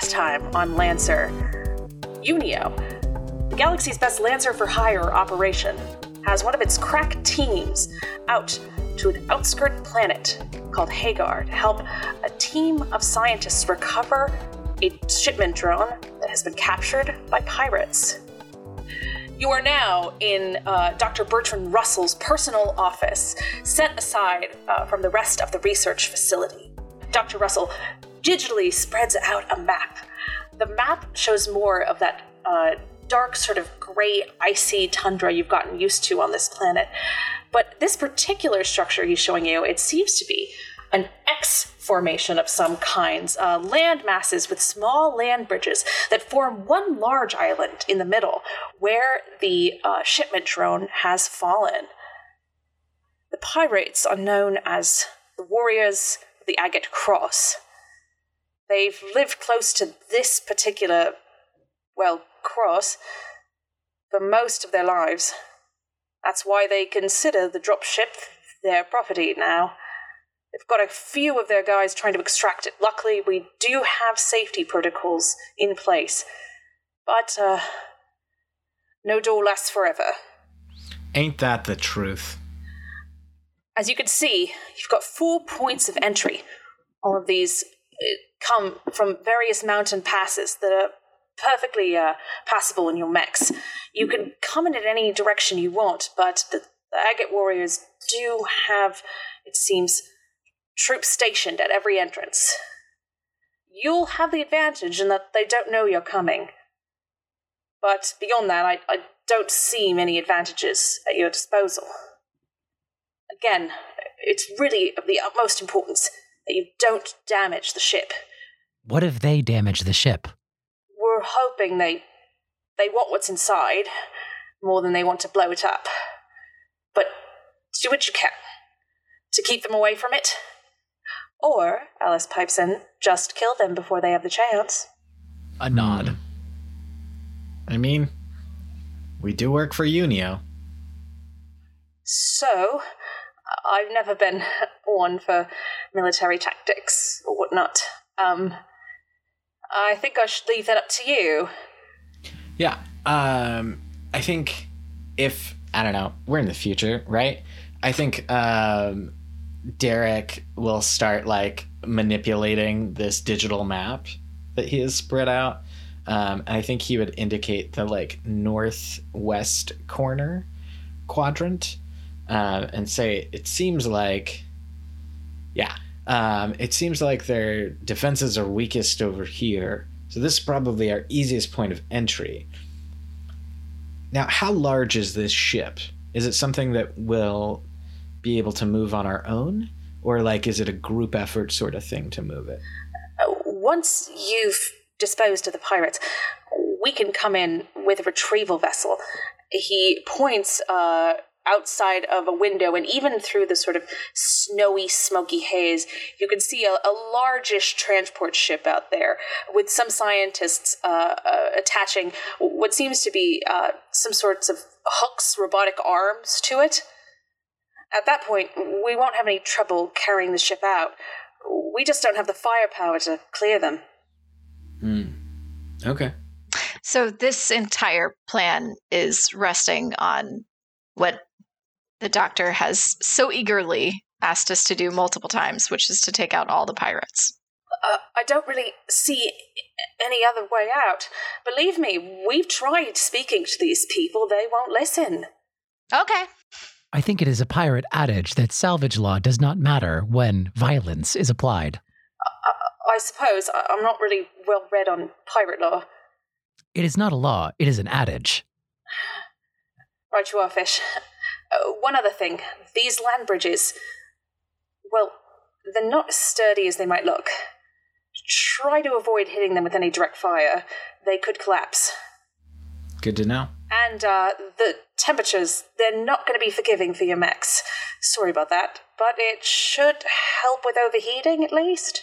last time on Lancer. Unio, the galaxy's best Lancer for hire operation, has one of its crack teams out to an outskirt planet called Hagar to help a team of scientists recover a shipment drone that has been captured by pirates. You are now in uh, Dr. Bertrand Russell's personal office, set aside uh, from the rest of the research facility. Dr. Russell digitally spreads out a map. The map shows more of that uh, dark, sort of gray, icy tundra you've gotten used to on this planet. But this particular structure he's showing you, it seems to be an X formation of some kinds, uh, land masses with small land bridges that form one large island in the middle where the uh, shipment drone has fallen. The pirates are known as the warriors of the Agate Cross. They've lived close to this particular, well, cross for most of their lives. That's why they consider the dropship their property now. They've got a few of their guys trying to extract it. Luckily, we do have safety protocols in place. But, uh, no door lasts forever. Ain't that the truth? As you can see, you've got four points of entry. All of these come from various mountain passes that are perfectly uh, passable in your mechs. You can come in at any direction you want, but the, the Agate warriors do have, it seems, troops stationed at every entrance. You'll have the advantage in that they don't know you're coming. But beyond that, I, I don't see many advantages at your disposal. Again, it's really of the utmost importance that you don't damage the ship. What if they damage the ship? We're hoping they they want what's inside more than they want to blow it up. But do what you can to keep them away from it. Or, Alice pipes in, just kill them before they have the chance. A nod. Hmm. I mean, we do work for Unio. So, I've never been one for military tactics or whatnot. Um, I think I should leave that up to you. Yeah. Um, I think if I don't know, we're in the future, right? I think um, Derek will start like manipulating this digital map that he has spread out. Um, and I think he would indicate the like northwest corner quadrant uh, and say it seems like, yeah, um, it seems like their defenses are weakest over here. So this is probably our easiest point of entry. Now, how large is this ship? Is it something that will be able to move on our own? Or like is it a group effort sort of thing to move it? Once you've disposed of the pirates, we can come in with a retrieval vessel. He points uh, outside of a window, and even through the sort of snowy, smoky haze, you can see a, a largish transport ship out there with some scientists uh, uh, attaching what seems to be uh, some sorts of hooks, robotic arms to it. At that point, we won't have any trouble carrying the ship out. We just don't have the firepower to clear them. Hmm. Okay. So this entire plan is resting on what the doctor has so eagerly asked us to do multiple times, which is to take out all the pirates. Uh, I don't really see any other way out. Believe me, we've tried speaking to these people, they won't listen. Okay. I think it is a pirate adage that salvage law does not matter when violence is applied. I, I suppose. I, I'm not really well read on pirate law. It is not a law, it is an adage. Right, you are, Fish. Uh, one other thing. These land bridges, well, they're not as sturdy as they might look. Try to avoid hitting them with any direct fire. They could collapse. Good to know. And uh, the temperatures, they're not going to be forgiving for your mechs. Sorry about that, but it should help with overheating at least.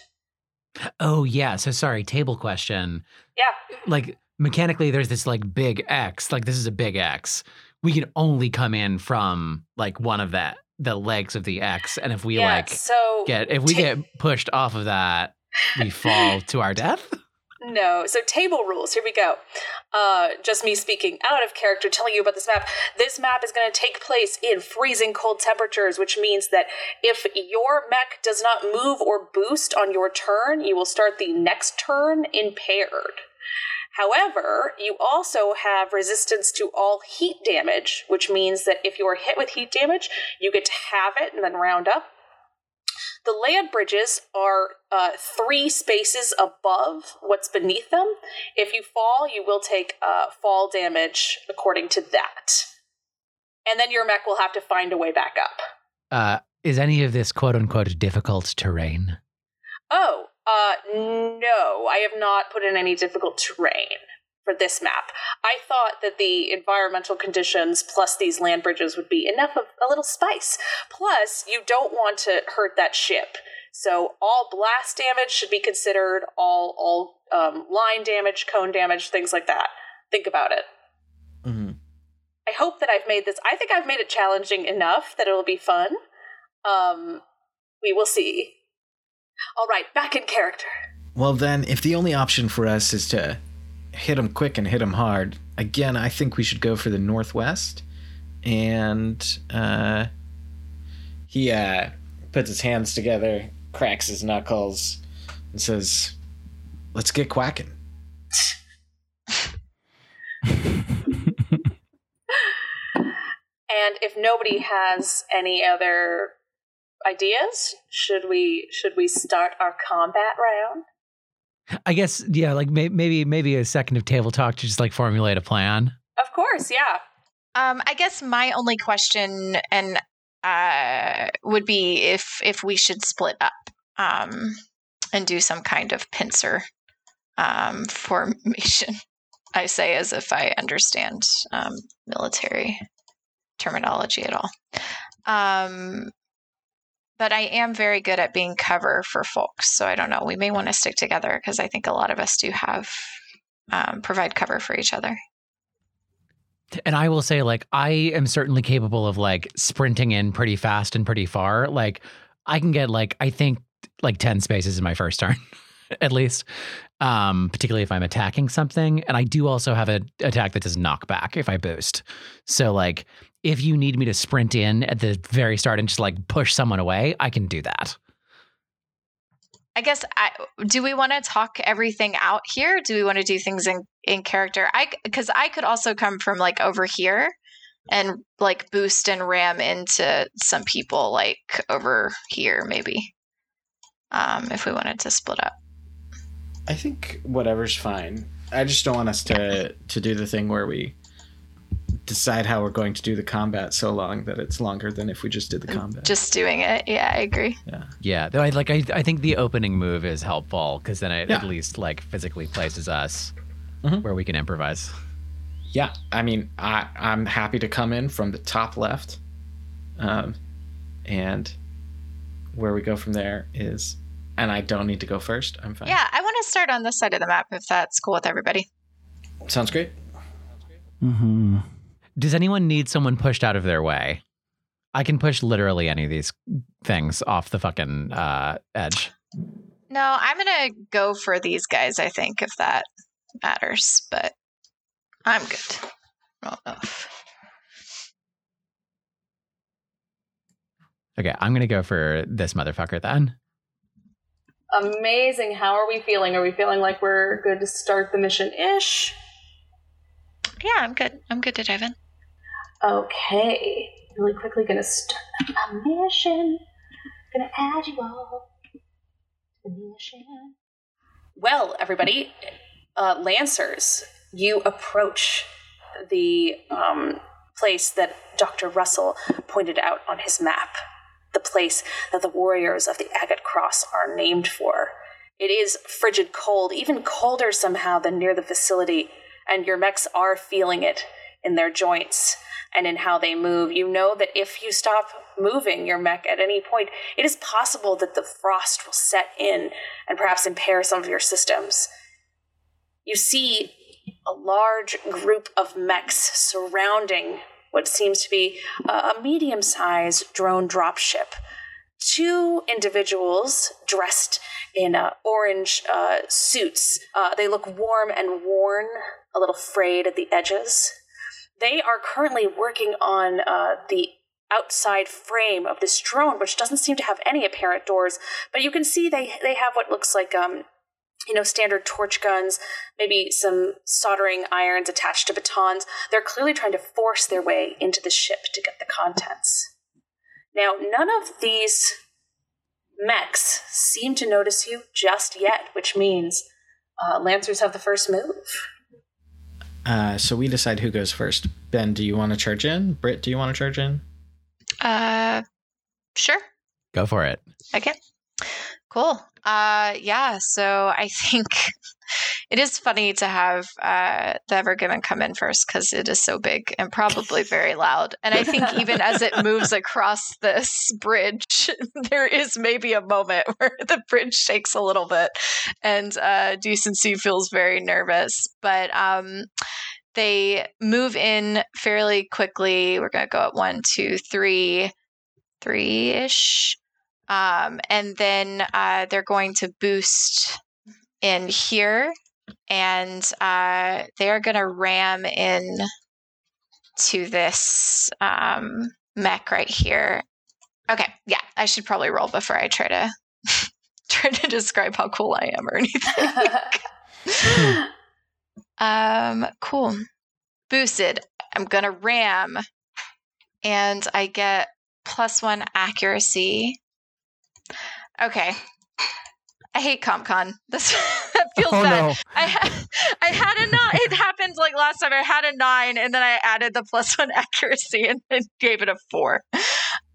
Oh, yeah. So sorry, table question. Yeah. Like, mechanically, there's this like big X. Like, this is a big X. We can only come in from like one of that, the legs of the X. And if we yeah, like so get, if we ta- get pushed off of that, we fall to our death. No. So table rules. Here we go. Uh, just me speaking out of character, telling you about this map. This map is going to take place in freezing cold temperatures, which means that if your mech does not move or boost on your turn, you will start the next turn impaired. However, you also have resistance to all heat damage, which means that if you are hit with heat damage, you get to have it and then round up. The land bridges are uh, three spaces above what's beneath them. If you fall, you will take uh, fall damage according to that. And then your mech will have to find a way back up. Uh, is any of this quote unquote difficult terrain? Oh, uh, no, I have not put in any difficult terrain for this map. I thought that the environmental conditions plus these land bridges would be enough of a little spice. Plus, you don't want to hurt that ship. So all blast damage should be considered, all all um, line damage, cone damage, things like that. Think about it. Mm-hmm. I hope that I've made this. I think I've made it challenging enough that it'll be fun. Um, we will see. All right, back in character. Well, then, if the only option for us is to hit him quick and hit him hard, again, I think we should go for the northwest. And uh, he uh, puts his hands together, cracks his knuckles, and says, Let's get quacking. And if nobody has any other ideas, should we should we start our combat round? I guess yeah, like may- maybe maybe a second of table talk to just like formulate a plan. Of course, yeah. Um, I guess my only question and uh, would be if if we should split up um, and do some kind of pincer um, formation. I say as if I understand um, military terminology at all. Um, but I am very good at being cover for folks, so I don't know. We may want to stick together because I think a lot of us do have um, provide cover for each other. And I will say, like, I am certainly capable of like sprinting in pretty fast and pretty far. Like, I can get like I think like ten spaces in my first turn, at least. Um, particularly if I'm attacking something, and I do also have an attack that does knockback if I boost. So like, if you need me to sprint in at the very start and just like push someone away, I can do that. I guess I do we want to talk everything out here? Do we want to do things in in character? I cuz I could also come from like over here and like boost and ram into some people like over here maybe. Um if we wanted to split up. I think whatever's fine. I just don't want us to to do the thing where we decide how we're going to do the combat so long that it's longer than if we just did the combat. Just doing it. Yeah, I agree. yeah. Yeah, though I like I, I think the opening move is helpful because then it Yeah. at least like physically places us Mhm. where we can improvise. Yeah, I mean, I I'm happy to come in from the top left, um, and where we go from there is, and I don't need to go first. I'm fine. Yeah, I want to start on this side of the map if that's cool with everybody. sounds great. Mm-hmm. Does anyone need someone pushed out of their way? I can push literally any of these things off the fucking uh, edge. No, I'm going to go for these guys, I think, if that matters, but I'm good. I don't know Okay, I'm gonna go for this motherfucker then. Amazing. How are we feeling? Are we feeling like we're good to start the mission ish? Yeah, I'm good. I'm good to dive in. Okay. Really quickly gonna start a mission. Gonna add you all to the mission. Well, everybody, uh, Lancers, you approach the um, place that Dr. Russell pointed out on his map. The place that the warriors of the Agate Cross are named for. It is frigid cold, even colder somehow than near the facility, and your mechs are feeling it in their joints and in how they move. You know that if you stop moving your mech at any point, it is possible that the frost will set in and perhaps impair some of your systems. You see a large group of mechs surrounding what seems to be a, medium sized drone dropship. two individuals dressed in uh, orange uh, suits. Uh, they look warm and worn, a little frayed at the edges. They are currently working on uh, the outside frame of this drone, which doesn't seem to have any apparent doors. But you can see they they have what looks like um, you know, standard torch guns, maybe some soldering irons attached to batons. They're clearly trying to force their way into the ship to get the contents. Now, none of these mechs seem to notice you just yet, which means uh, Lancers have the first move. Uh, so we decide who goes first. Ben, do you want to charge in? Britt, do you want to charge in? Uh, sure. Go for it. Okay. Cool. Uh, yeah. So I think it is funny to have uh, the Evergiven come in first because it is so big and probably very loud. And I think even as it moves across this bridge, there is maybe a moment where the bridge shakes a little bit, and uh, Decency feels very nervous. But um, they move in fairly quickly. We're gonna go at one, two, three, three ish. Um, and then uh, they're going to boost in here, and uh, they're going to ram in to this um, mech right here. Okay, yeah, I should probably roll before I try to try to describe how cool I am or anything. um, cool. Boosted. I'm gonna ram, and I get plus one accuracy Okay. I hate CompCon. This feels Oh, bad. no. I had I had a nine. It happened like last time. I had a nine, and then I added the plus one accuracy and then gave it a four.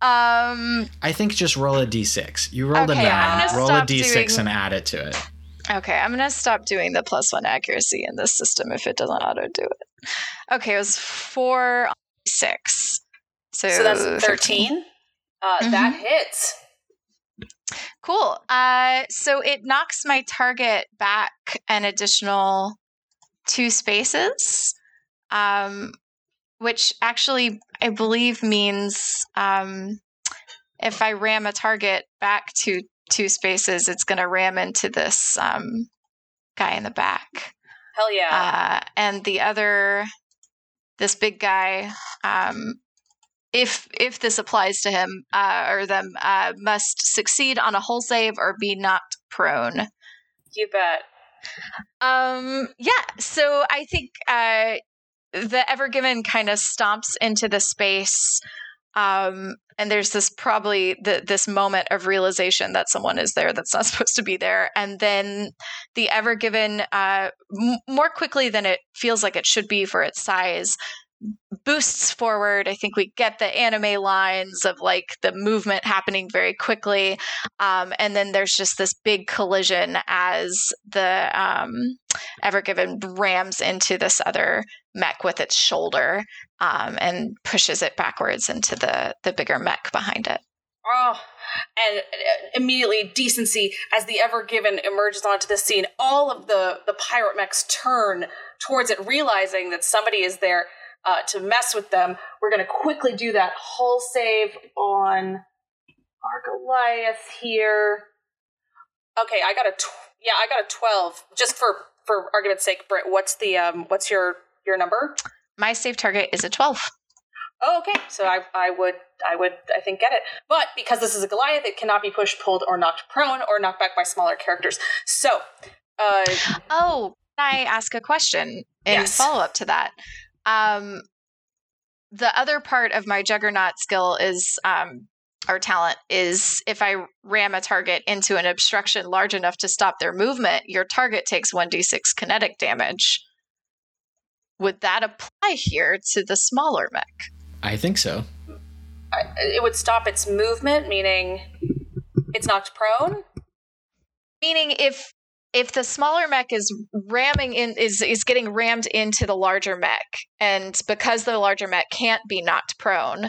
Um. I think just roll a d6. You rolled Okay, a I'm 9. Roll a stop d6 doing- and add it to it. Okay, I'm gonna stop doing the plus one accuracy in this system if it doesn't auto do it. Okay, it was four six. So, so that's 13. Uh, That hits. Cool. Uh, so it knocks my target back an additional two spaces, um, which actually I believe means um, if I ram a target back to two spaces, it's going to ram into this um, guy in the back. Hell yeah. Uh, and the other, this big guy, um, if if this applies to him uh, or them, uh, must succeed on a hull save or be not prone. you bet. Um, yeah. So I think uh, the Evergiven kind of stomps into the space. Um, and there's this probably the, this moment of realization that someone is there that's not supposed to be there, and then the Evergiven, uh, m- more quickly than it feels like it should be for its size, boosts forward. I think we get the anime lines of like the movement happening very quickly, um, and then there's just this big collision as the um, Evergiven rams into this other mech with its shoulder um, and pushes it backwards into the the bigger mech behind it. Oh, and uh, immediately decency as the Ever Given emerges onto the scene. All of the the pirate mechs turn towards it, realizing that somebody is there uh, to mess with them. We're going to quickly do that hull save on our Goliath here. Okay, I got a tw- yeah, I got a twelve. Just for for argument's sake, Britt, what's the um what's your your number? My save target is a twelve. Oh, okay. So I, I would, I would, I think get it. But because this is a Goliath, it cannot be pushed, pulled, or knocked prone, or knocked back by smaller characters. So, uh, Oh, can I ask a question in Yes. follow up to that? Um, the other part of my Juggernaut skill is, um, or talent is if I ram a target into an obstruction large enough to stop their movement, your target takes 1d6 kinetic damage. Would that apply here to the smaller mech? I think so. It would stop its movement, meaning it's knocked prone. Meaning if if the smaller mech is ramming in is is getting rammed into the larger mech, and because the larger mech can't be knocked prone,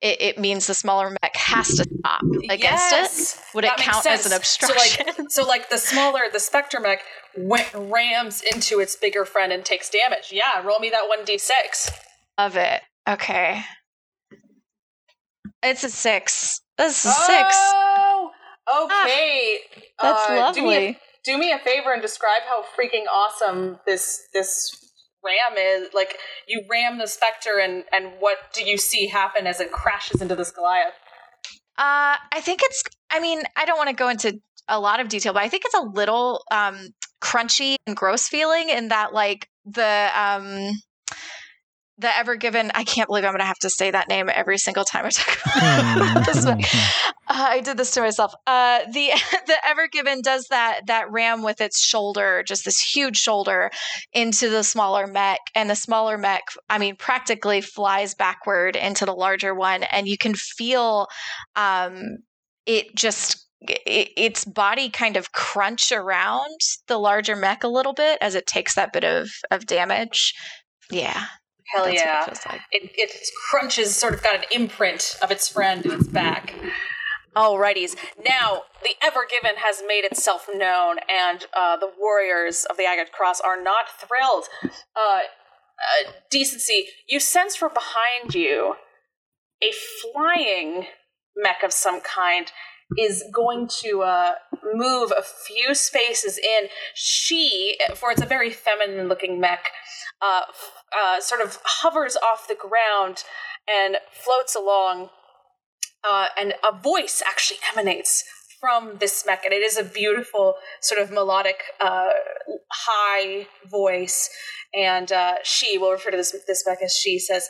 it, it means the smaller mech has to stop against Yes, it. Would it that makes count as an obstruction? So like, so like the smaller, the Spectre mech went, rams into its bigger friend and takes damage. Yeah, roll me that one d6. of it. Okay. It's a six. A six. Oh, okay. That's Uh, Do me, a, lovely. Do me a favor and describe how freaking awesome this this ram is. Like you ram the specter, and and what do you see happen as it crashes into this Goliath? Uh, I think it's. I mean, I don't want to go into a lot of detail, but I think it's a little um, crunchy and gross feeling in that, like the um, the Ever Given. I can't believe I'm going to have to say that name every single time I talk about this. one. Uh, I did this to myself. Uh, the the Ever Given does that that ram with its shoulder, just this huge shoulder, into the smaller mech, and the smaller mech, I mean, practically flies backward into the larger one, and you can feel um, it just it, its body kind of crunch around the larger mech a little bit as it takes that bit of of damage. Yeah, Hell that's yeah! it like. It, it crunches, sort of got an imprint of its friend in its back. Alrighties. Now, the Ever Given has made itself known, and uh, the warriors of the Agate Cross are not thrilled. Uh, uh, decency, you sense from behind you a flying mech of some kind is going to uh, move a few spaces in. She, for it's a very feminine looking mech, uh, uh, sort of hovers off the ground and floats along, uh, and a voice actually emanates from this mech, and it is a beautiful, sort of melodic, uh, high voice. And uh, she will refer to this this mech as she says,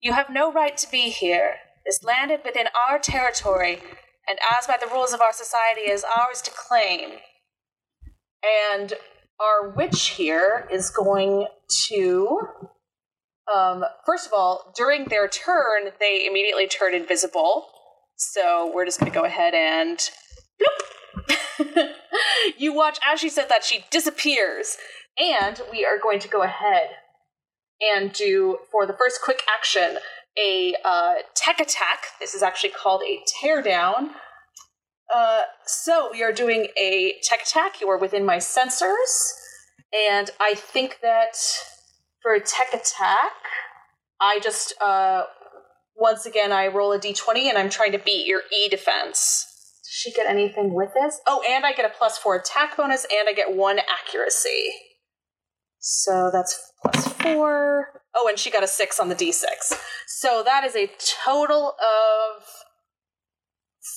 "You have no right to be here. This landed within our territory, and as by the rules of our society, is ours to claim." And our witch here is going to um, first of all, during their turn, they immediately turn invisible. So we're just going to go ahead and. you watch as she said that, she disappears. And we are going to go ahead and do, for the first quick action, a uh, tech attack. This is actually called a teardown. Uh, so we are doing a tech attack. You are within my sensors. And I think that for a tech attack, I just uh once again I roll a d20 and I'm trying to beat your E defense. Does she get anything with this? Oh, and I get a plus four attack bonus and I get one accuracy. So that's plus four. Oh, and she got a six on the d6. So that is a total of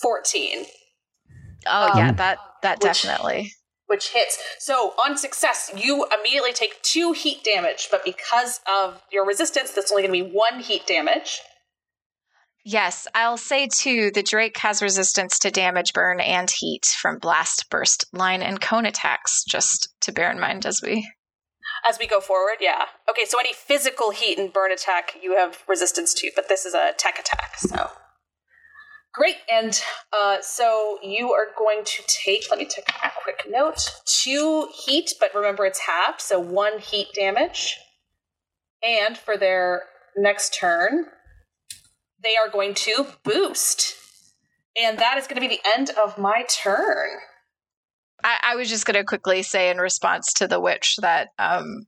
14 Oh yeah, Um, that that which- definitely. which hits. So on success, you immediately take two heat damage, but because of your resistance, that's only going to be one heat damage. Yes, I'll say too, the Drake has resistance to damage, burn, and heat from blast, burst, line, and cone attacks, just to bear in mind as we. As we go forward, yeah. Okay, so any physical heat and burn attack you have resistance to, but this is a tech attack, so. Great, and uh, so you are going to take, let me take a quick note, two heat, but remember it's half, so one heat damage. And for their next turn, they are going to boost. And that is going to be the end of my turn. I, I was just going to quickly say in response to the witch that um,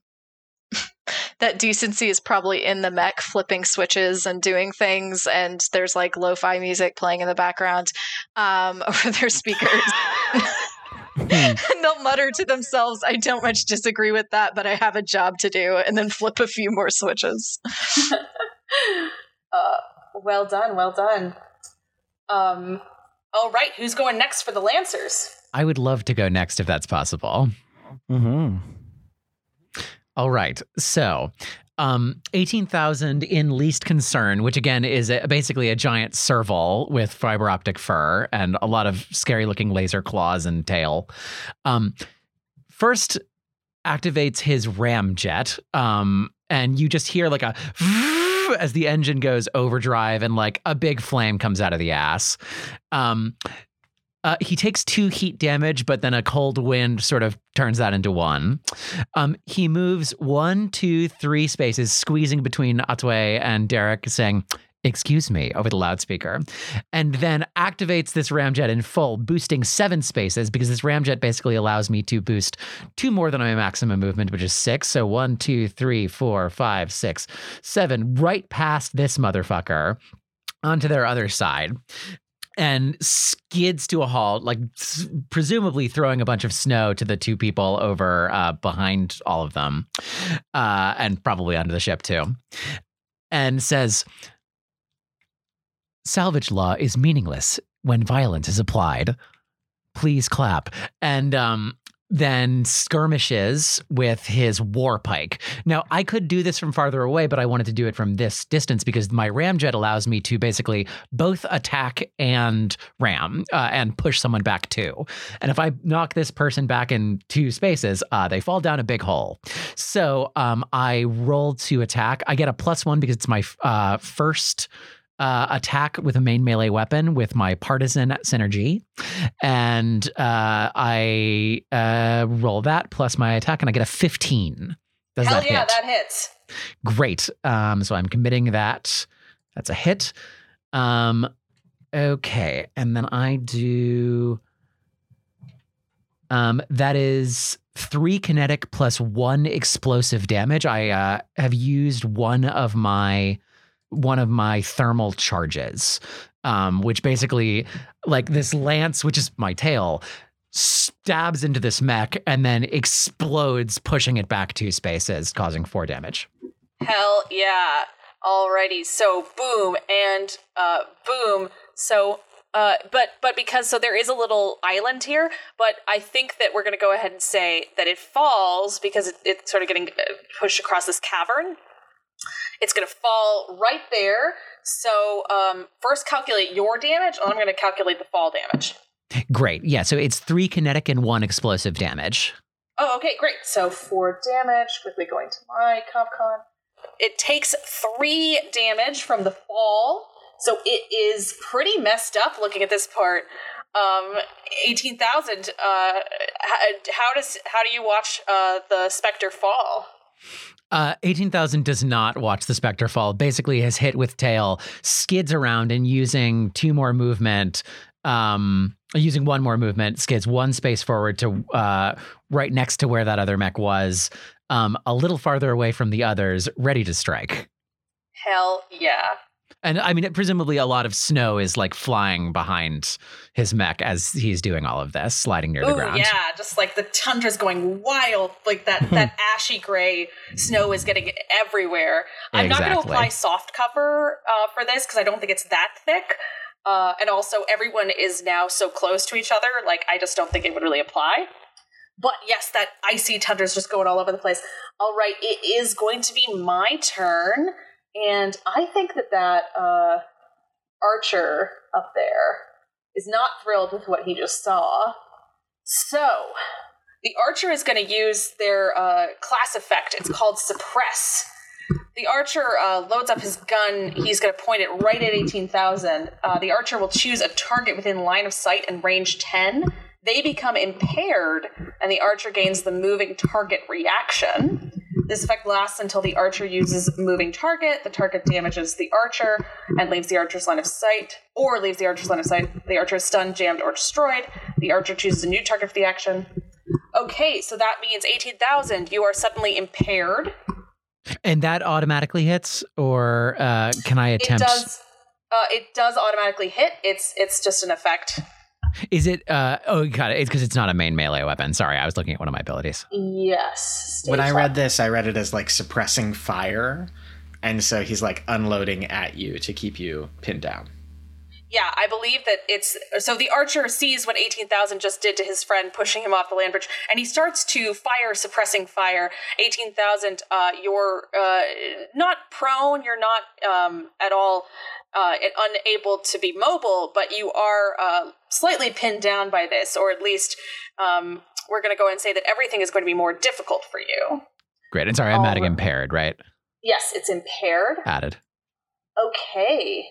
that decency is probably in the mech flipping switches and doing things, and there's like lo-fi music playing in the background um, over their speakers. and they'll mutter to themselves, I don't much disagree with that, but I have a job to do, and then flip a few more switches. Uh, well done, well done. Um, all right, who's going next for the Lancers? I would love to go next if that's possible. Mm-hmm. All right. So, um, 18,000 in least concern, which again is a, basically a giant serval with fiber optic fur and a lot of scary looking laser claws and tail. Um, first activates his ramjet. Um, and you just hear like a as the engine goes overdrive and like a big flame comes out of the ass. Um, uh, he takes two heat damage, but then a cold wind sort of turns that into one. Um, he moves one, two, three spaces, squeezing between Atwe and Derek, saying, Excuse me, over the loudspeaker, and then activates this ramjet in full, boosting seven spaces because this ramjet basically allows me to boost two more than my maximum movement, which is six. So one, two, three, four, five, six, seven, right past this motherfucker onto their other side. And skids to a halt, like s- presumably throwing a bunch of snow to the two people over uh, behind all of them, uh, and probably onto the ship too, and says, "Salvage law is meaningless when violence is applied. Please clap." And um, then skirmishes with his war pike. Now, I could do this from farther away, but I wanted to do it from this distance because my ramjet allows me to basically both attack and ram uh, and push someone back too. And if I knock this person back in two spaces, uh, they fall down a big hole. So um, I roll to attack. I get a plus one because it's my uh, first uh, attack with a main melee weapon with my partisan synergy, and uh, I uh, roll that plus my attack, and I get a fifteen. Does Hell that yeah, hit? that hits. Great. Um, so I'm committing that. That's a hit. Um, okay, and then I do. Um, that is three kinetic plus one explosive damage. I uh, have used one of my one of my thermal charges, um, which basically, like this lance, which is my tail, stabs into this mech and then explodes, pushing it back two spaces, causing four damage. Hell yeah. Alrighty. So boom and uh boom. So uh but but because so there is a little island here, but I think that we're going to go ahead and say that it falls because it, it's sort of getting uh, pushed across this cavern. It's going to fall right there. So um first calculate your damage, and I'm going to calculate the fall damage. Great. Yeah. So it's three kinetic and one explosive damage. Oh, okay, great. So four damage. Quickly going to my CompCon. It takes three damage from the fall, so it is pretty messed up. Looking at this part, um, eighteen thousand. Uh, how, how does how do you watch uh the specter fall? Uh, 18,000 does not watch the Spectre fall. Basically, has hit with tail, skids around, and using two more movement, um, using one more movement, skids one space forward to uh, right next to where that other mech was, um, a little farther away from the others, ready to strike. Hell yeah! And I mean, presumably a lot of snow is like flying behind his mech as he's doing all of this, sliding near the Oh ground. yeah, just like the tundra's going wild, like that that ashy gray snow is getting everywhere. I'm not going to apply soft cover uh, for this because I don't think it's that thick. Uh, and also, everyone is now so close to each other. Like, I just don't think it would really apply. But yes, that icy tundra's just going all over the place. All right, it is going to be my turn, and I think that that uh, archer up there is not thrilled with what he just saw. So, the archer is going to use their uh, class effect. It's called suppress. The archer uh, loads up his gun. He's going to point it right at 18,000. Uh, the archer will choose a target within line of sight and range 10. They become impaired, and the archer gains the moving target reaction. This effect lasts until the archer uses moving target. The target damages the archer and leaves the archer's line of sight, or leaves the archer's line of sight. The archer is stunned, jammed, or destroyed. The archer chooses a new target for the action. Okay, so that means 18,000. You are suddenly impaired. And that automatically hits, or uh, can I attempt? It does. Uh, it does automatically hit. It's it's just an effect. Is it? Uh, oh, got it. It's because it's not a main melee weapon. Sorry, I was looking at one of my abilities. Yes. When I read this, I read it as like suppressing fire. And so he's like unloading at you to keep you pinned down. Yeah, I believe that it's so the archer sees what 18,000 just did to his friend pushing him off the land bridge and he starts to fire suppressing fire 18,000 uh you're uh not prone you're not um at all uh unable to be mobile but you are uh slightly pinned down by this or at least um we're going to go and say that everything is going to be more difficult for you. Great. And sorry, I'm All adding impaired, right? Yes, it's impaired. Added. Okay.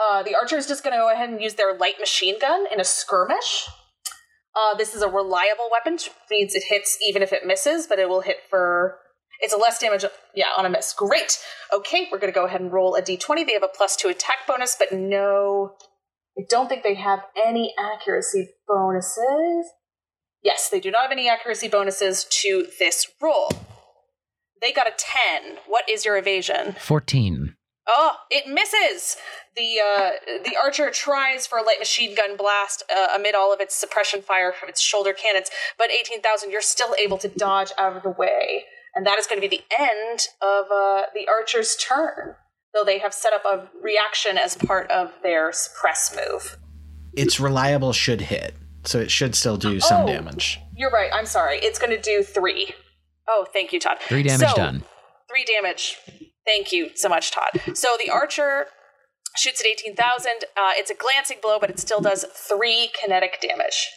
Uh, the archer is just going to go ahead and use their light machine gun in a skirmish. Uh, this is a reliable weapon, which means it hits even if it misses, but it will hit for. It's a less damage, yeah, on a miss. Great. Okay, we're going to go ahead and roll a d20. They have a plus two attack bonus, but no. I don't think they have any accuracy bonuses. Yes, they do not have any accuracy bonuses to this roll. They got a 10. What is your evasion? 14. Oh, it misses. The uh, the archer tries for a light machine gun blast uh, amid all of its suppression fire from its shoulder cannons, but eighteen thousand, you're still able to dodge out of the way, and that is going to be the end of uh, the archer's turn. Though they have set up a reaction as part of their suppress move. It's reliable should hit, so it should still do some Oh. damage. You're right. I'm sorry. It's going to do three. Oh, thank you, Todd. Three damage So, done. Three damage. Thank you so much, Todd. So the archer shoots at 18,000. Uh, it's a glancing blow, but it still does three kinetic damage.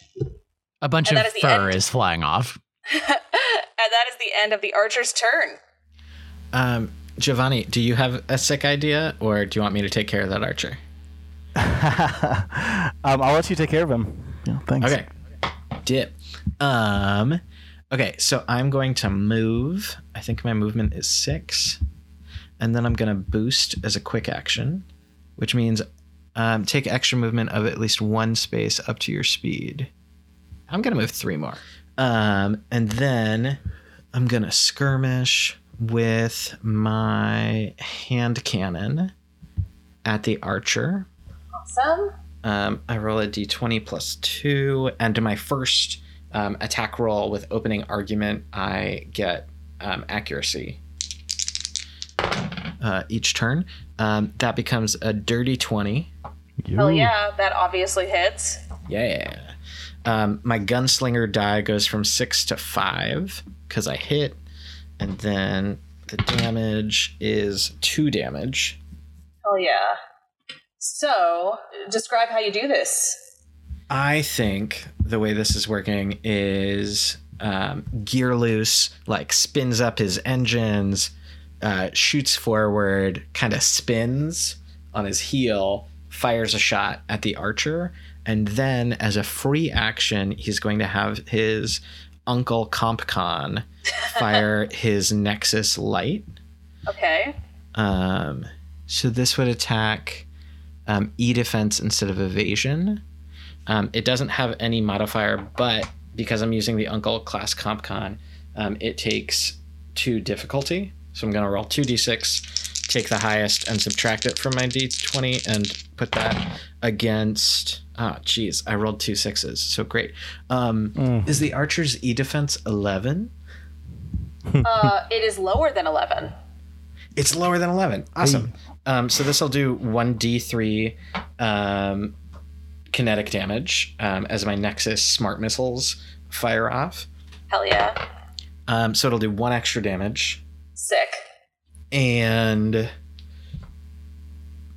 A bunch and of that is the fur end. is flying off. and that is the end of the archer's turn. Um, Giovanni, do you have a sick idea, or do you want me to take care of that archer? um, I'll let you take care of him. Yeah, thanks. Okay. Dip. Um okay, so I'm going to move. I think my movement is 6. And then I'm going to boost as a quick action, which means um, take extra movement of at least one space up to your speed. I'm going to move 3 more. Um and then I'm going to skirmish with my hand cannon at the archer. Awesome. Um, I roll a d20 plus two, and to my first um, attack roll with opening argument, I get um, accuracy uh, each turn. Um, that becomes a dirty 20. Hell yeah, that obviously hits. Yeah. Um, my gunslinger die goes from six to five because I hit, and then the damage is two damage. Hell yeah. So, describe how you do this. I think the way this is working is um, gear loose, like spins up his engines, uh, shoots forward, kind of spins on his heel, fires a shot at the archer, and then as a free action, he's going to have his uncle CompCon fire his Nexus light. Okay. Um, so this would attack um, E defense instead of evasion. Um, it doesn't have any modifier, but because I'm using the Uncle class CompCon, um, it takes two difficulty. So I'm going to roll 2d6, take the highest, and subtract it from my d20 and put that against. Ah, geez, I rolled two sixes. So great. Um, Is the archer's E defense 11? uh, it is lower than 11. It's lower than 11. Awesome. Um, so this will do 1d3 um, kinetic damage um, as my Nexus smart missiles fire off. Hell yeah. Um, so it'll do one extra damage. Sick. And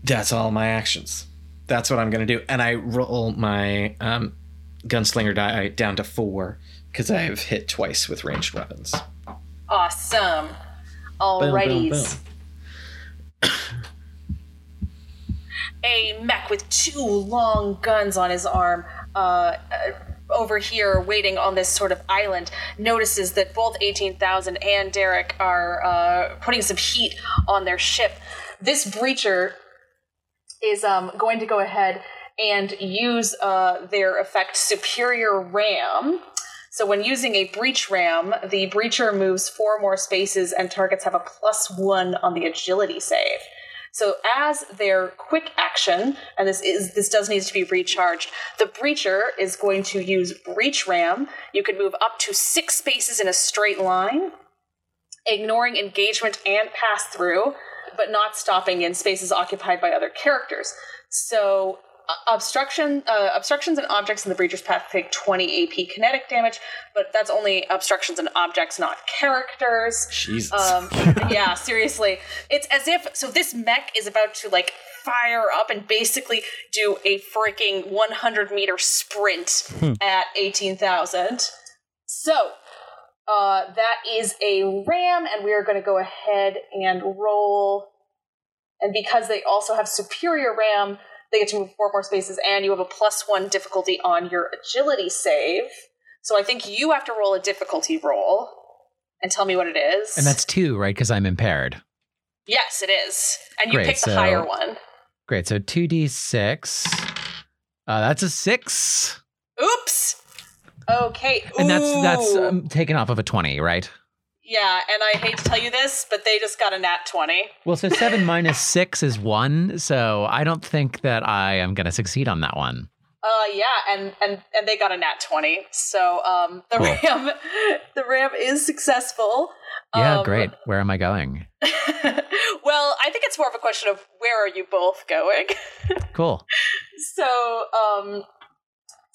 that's all my actions. That's what I'm going to do. And I roll my um, gunslinger die down to four because I've hit twice with ranged weapons. Awesome. Boom, boom, boom. a mech with two long guns on his arm uh, uh, over here waiting on this sort of island notices that both 18,000 and Derek are uh, putting some heat on their ship. This breacher is um, going to go ahead and use uh, their effect Superior Ram. So when using a breach ram, the breacher moves four more spaces and targets have a plus one on the agility save. So as their quick action, and this is this does need to be recharged, the breacher is going to use breach ram. You can move up to six spaces in a straight line, ignoring engagement and pass through, but not stopping in spaces occupied by other characters. So obstruction uh, obstructions and objects in the breacher's path take 20 AP kinetic damage, but that's only obstructions and objects, not characters. Jesus. Um, yeah, seriously. It's as if so this mech is about to like fire up and basically do a freaking 100 meter sprint at 18,000. So, uh, that is a ram, and we are going to go ahead and roll. And because they also have superior ram, they get to move four more spaces, and you have a plus one difficulty on your agility save. So I think you have to roll a difficulty roll and tell me what it is. And that's two, right? Because I'm impaired. Yes, it is. And you Great, pick the so- higher one. Great. So 2d6. Uh, that's a six. Oops. Okay. And that's that's um, taken off of a 20, right? Yeah, and I hate to tell you this, but they just got a nat 20. Well, so seven minus six is one. So I don't think that I am going to succeed on that one. Uh, yeah, and and and they got a nat 20. So um, the Cool. ram, the ram is successful. Yeah, Um, great. Where am I going? well, I think it's more of a question of where are you both going. Cool. so um,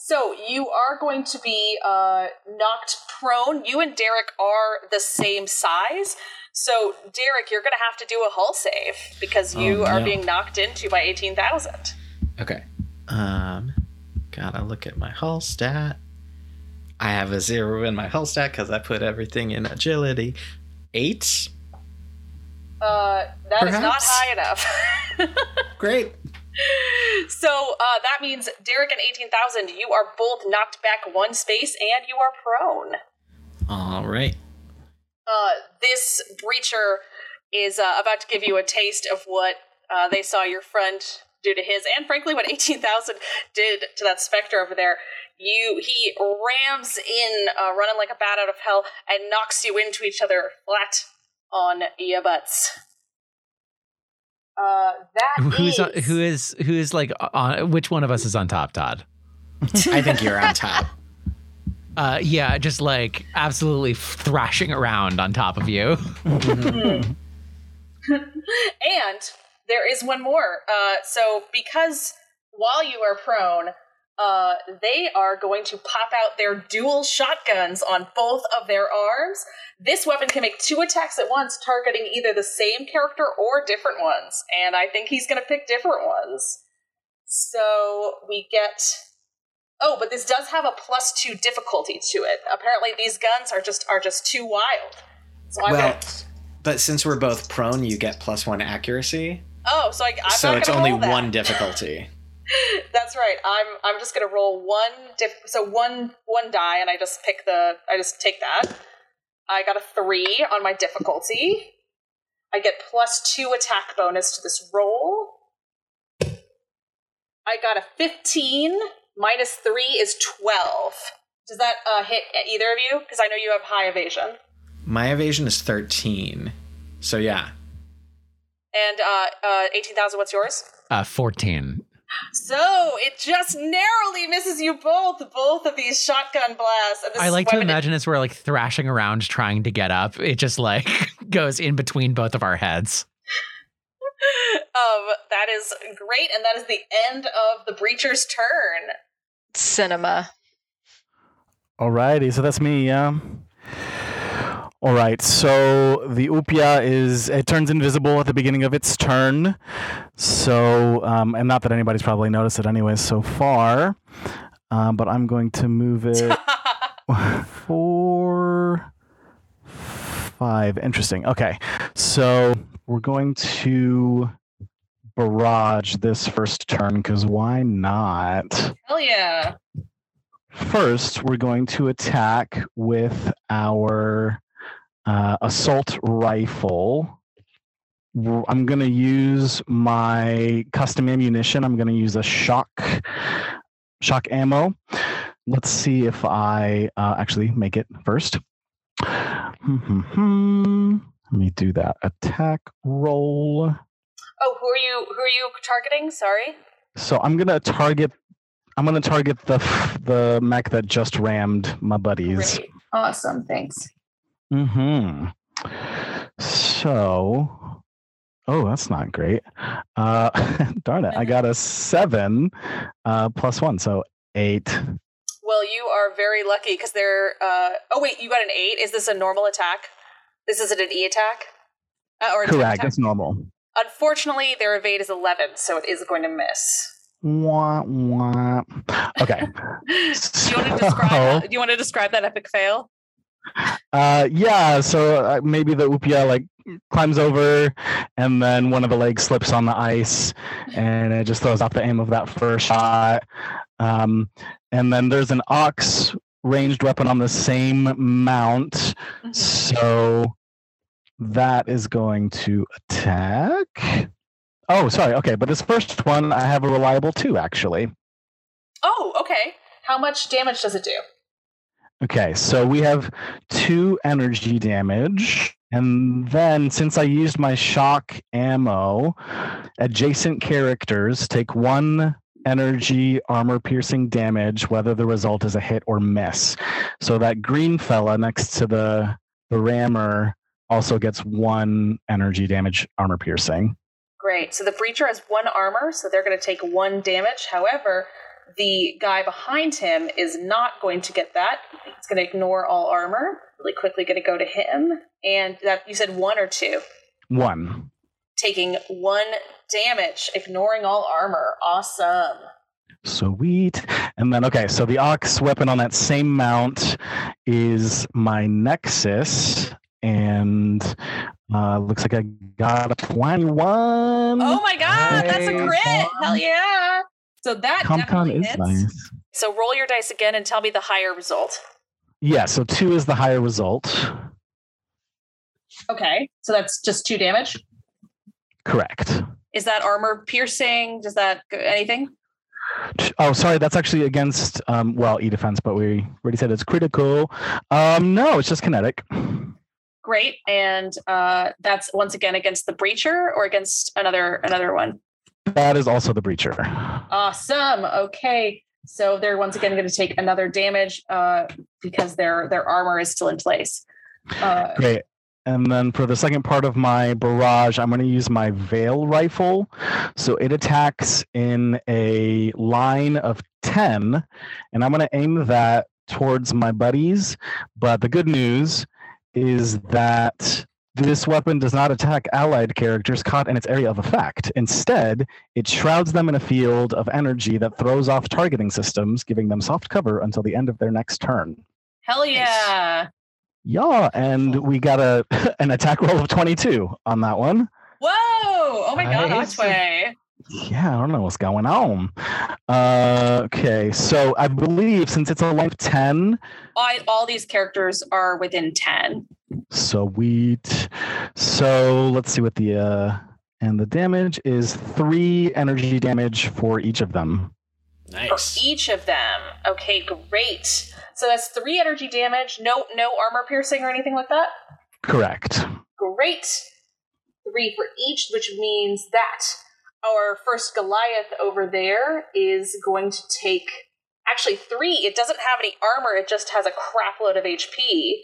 so you are going to be uh knocked prone. You and Derek are the same size. So Derek, you're gonna have to do a hull save because you Oh, are no. being knocked into by eighteen thousand. Okay. Um, gotta look at my hull stat. I have a zero in my hull stat because I put everything in agility. Eight. Uh, that is not high enough. Great. So uh, that means Derek and 18,000, you are both knocked back one space and you are prone. All right. Uh, this breacher is uh, about to give you a taste of what uh, they saw your friend do to his, and frankly, what 18,000 did to that specter over there. You, he rams in, uh, running like a bat out of hell, and knocks you into each other flat on your butts. Uh, that who's on, who is who is like on which one of us is on top, Todd? I think you're on top. Uh, yeah, just like absolutely thrashing around on top of you. and there is one more. Uh, so because while you are prone, uh, they are going to pop out their dual shotguns on both of their arms. This weapon can make two attacks at once, targeting either the same character or different ones. And I think he's going to pick different ones. So we get. Oh, but this does have a plus two difficulty to it. Apparently, these guns are just are just too wild. So Well, gonna. but since we're both prone, you get plus one accuracy. Oh, so I, I'm so it's only one difficulty. That's right. I'm I'm just gonna roll one diff- so one one die and I just pick the I just take that. I got a three on my difficulty. I get plus two attack bonus to this roll. I got a 15 minus three is 12. Does that uh, hit either of you? Because I know you have high evasion. My evasion is 13. So yeah. And uh, uh, 18,000, what's yours? Uh, Fourteen. So it just narrowly misses you both. Both of these shotgun blasts. And I like to imagine as we're like thrashing around trying to get up, it just like goes in between both of our heads. Um, that is great, and that is the end of the breacher's turn. Cinema. Alrighty, so that's me, yeah. All right, so the Upia is, it turns invisible at the beginning of its turn. So, um, and not that anybody's probably noticed it anyway so far, um, but I'm going to move it four, five. Interesting. Okay, so we're going to barrage this first turn because why not? Hell yeah! First, we're going to attack with our uh, assault rifle. I'm going to use my custom ammunition. I'm going to use a shock shock ammo. Let's see if I uh, actually make it first. Let me do that attack roll. Oh, who are you? Who are you targeting? Sorry. So I'm gonna target. I'm gonna target the the mech that just rammed my buddies. Great. Awesome. Thanks. Hmm. So, oh, that's not great. Uh, darn it! I got a seven uh, plus one, so eight. Well, you are very lucky because they're. Uh, oh wait, you got an eight. Is this a normal attack? This isn't an E attack. Uh, or Correct. attack. That's normal. Unfortunately, their evade is eleven, so it is going to miss. Wah, wah. Okay. do you want to describe? Do you want to describe that epic fail? Uh, yeah. So uh, maybe the Upia like climbs over, and then one of the legs slips on the ice, and it just throws off the aim of that first shot. Um, and then there's an ox ranged weapon on the same mount, so that is going to attack. Oh, sorry. Okay, but this first one I have a reliable two actually. Oh, okay. How much damage does it do? Okay, so we have two energy damage. And then, since I used my shock ammo, adjacent characters take one energy armor piercing damage, whether the result is a hit or miss. So that green fella next to the, the rammer also gets one energy damage armor piercing. Great. So the breacher has one armor, so they're going to take one damage. However, the guy behind him is not going to get that. He's going to ignore all armor. Really quickly going to go to him. And that you said one or two? One. Taking one damage, ignoring all armor. Awesome. Sweet. And then, okay, so the ox weapon on that same mount is my Nexus. And uh, looks like I got a 21. Oh my god, that's a Nice. crit! Hell yeah! So that CompCon definitely is hits. nice. So roll your dice again and tell me the higher result. Yeah, so two is the higher result. Okay, so that's just two damage. Correct. Is that armor piercing? Does that anything? Oh, sorry, that's actually against um well, E defense, but we already said it's critical. Um no, it's just kinetic. Great, and uh, that's once again against the breacher or against another another one. That is also the breacher. Awesome. Okay, so they're once again going to take another damage uh, because their their armor is still in place. Uh, Great. And then for the second part of my barrage, I'm going to use my Veil rifle. So it attacks in a line of 10, and I'm going to aim that towards my buddies. But the good news is that this weapon does not attack allied characters caught in its area of effect. Instead, it shrouds them in a field of energy that throws off targeting systems, giving them soft cover until the end of their next turn. hell yeah! Yeah, and we got a an attack roll of 22 on that one. Whoa! Oh my god, Nice. Otway. Yeah, I don't know what's going on. Uh, okay, so I believe since it's a life 10, All, all these characters are within ten. So sweet. So let's see what the uh and the damage is three energy damage for each of them. Nice. for each of them. Okay, great. So that's three energy damage. No, no armor piercing or anything like that. Correct. Great. Three for each, which means that our first Goliath over there is going to take actually three. It doesn't have any armor, it just has a crap load of HP.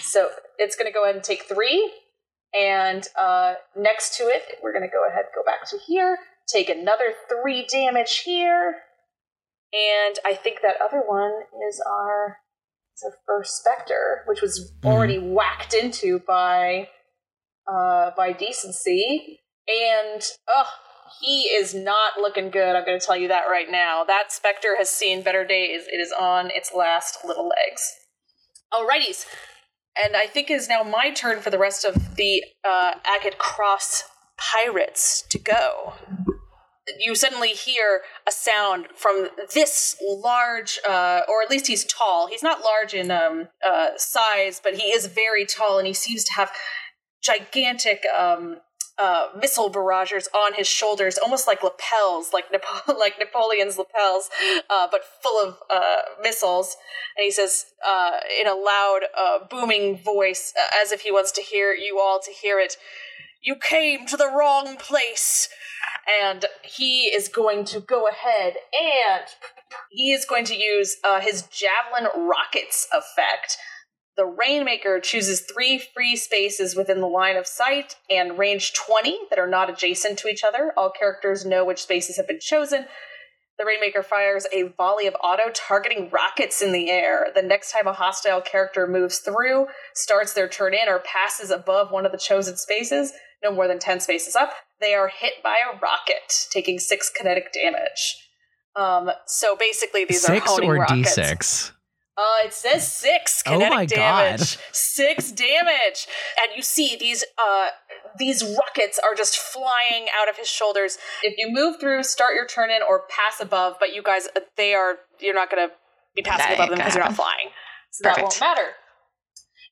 So it's going to go ahead and take three. And uh, next to it, we're going to go ahead go back to here, take another three damage here. And I think that other one is our, it's our first Spectre, which was already whacked into by uh, by decency, and ugh, he is not looking good. I'm going to tell you that right now. That specter has seen better days. It is on its last little legs. Alrighties, and I think it is now my turn for the rest of the uh, Agate Cross pirates to go. You suddenly hear a sound from this large, uh, or at least he's tall. He's not large in um, uh, size, but he is very tall, and he seems to have gigantic um, uh, missile barragers on his shoulders, almost like lapels, like like Napoleon's lapels, uh, but full of uh, missiles. And he says uh, in a loud, uh, booming voice, uh, as if he wants to hear you all to hear it. You came to the wrong place. And he is going to go ahead and he is going to use his javelin rockets effect the Rainmaker chooses three free spaces within the line of sight and range 20 that are not adjacent to each other. All characters know which spaces have been chosen. The Rainmaker fires a volley of auto targeting rockets in the air. The next time a hostile character moves through, starts their turn in, or passes above one of the chosen spaces, no more than 10 spaces up, they are hit by a rocket, taking six kinetic damage. Um, so basically, these are Six honing or rockets. D6? Uh, it says six kinetic my damage. God. Six damage, and you see these uh these rockets are just flying out of his shoulders. If you move through, start your turn in, or pass above, but you guys, uh, they are you're not gonna be passing That above them because you're not flying, so that won't matter.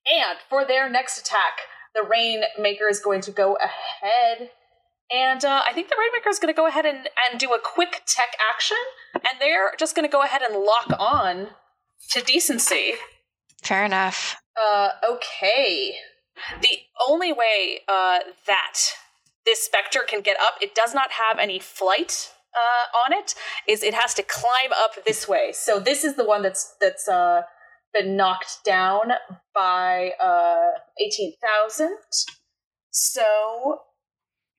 And for their next attack, the Rainmaker is going to go ahead. And uh, I think the Rainmaker is going to go ahead and, and do a quick tech action. And they're just going to go ahead and lock on to decency. Fair enough. Uh, okay. The only way uh, that this specter can get up, it does not have any flight uh, on it, is it has to climb up this way. So this is the one that's that's uh, been knocked down by uh, 18,000. So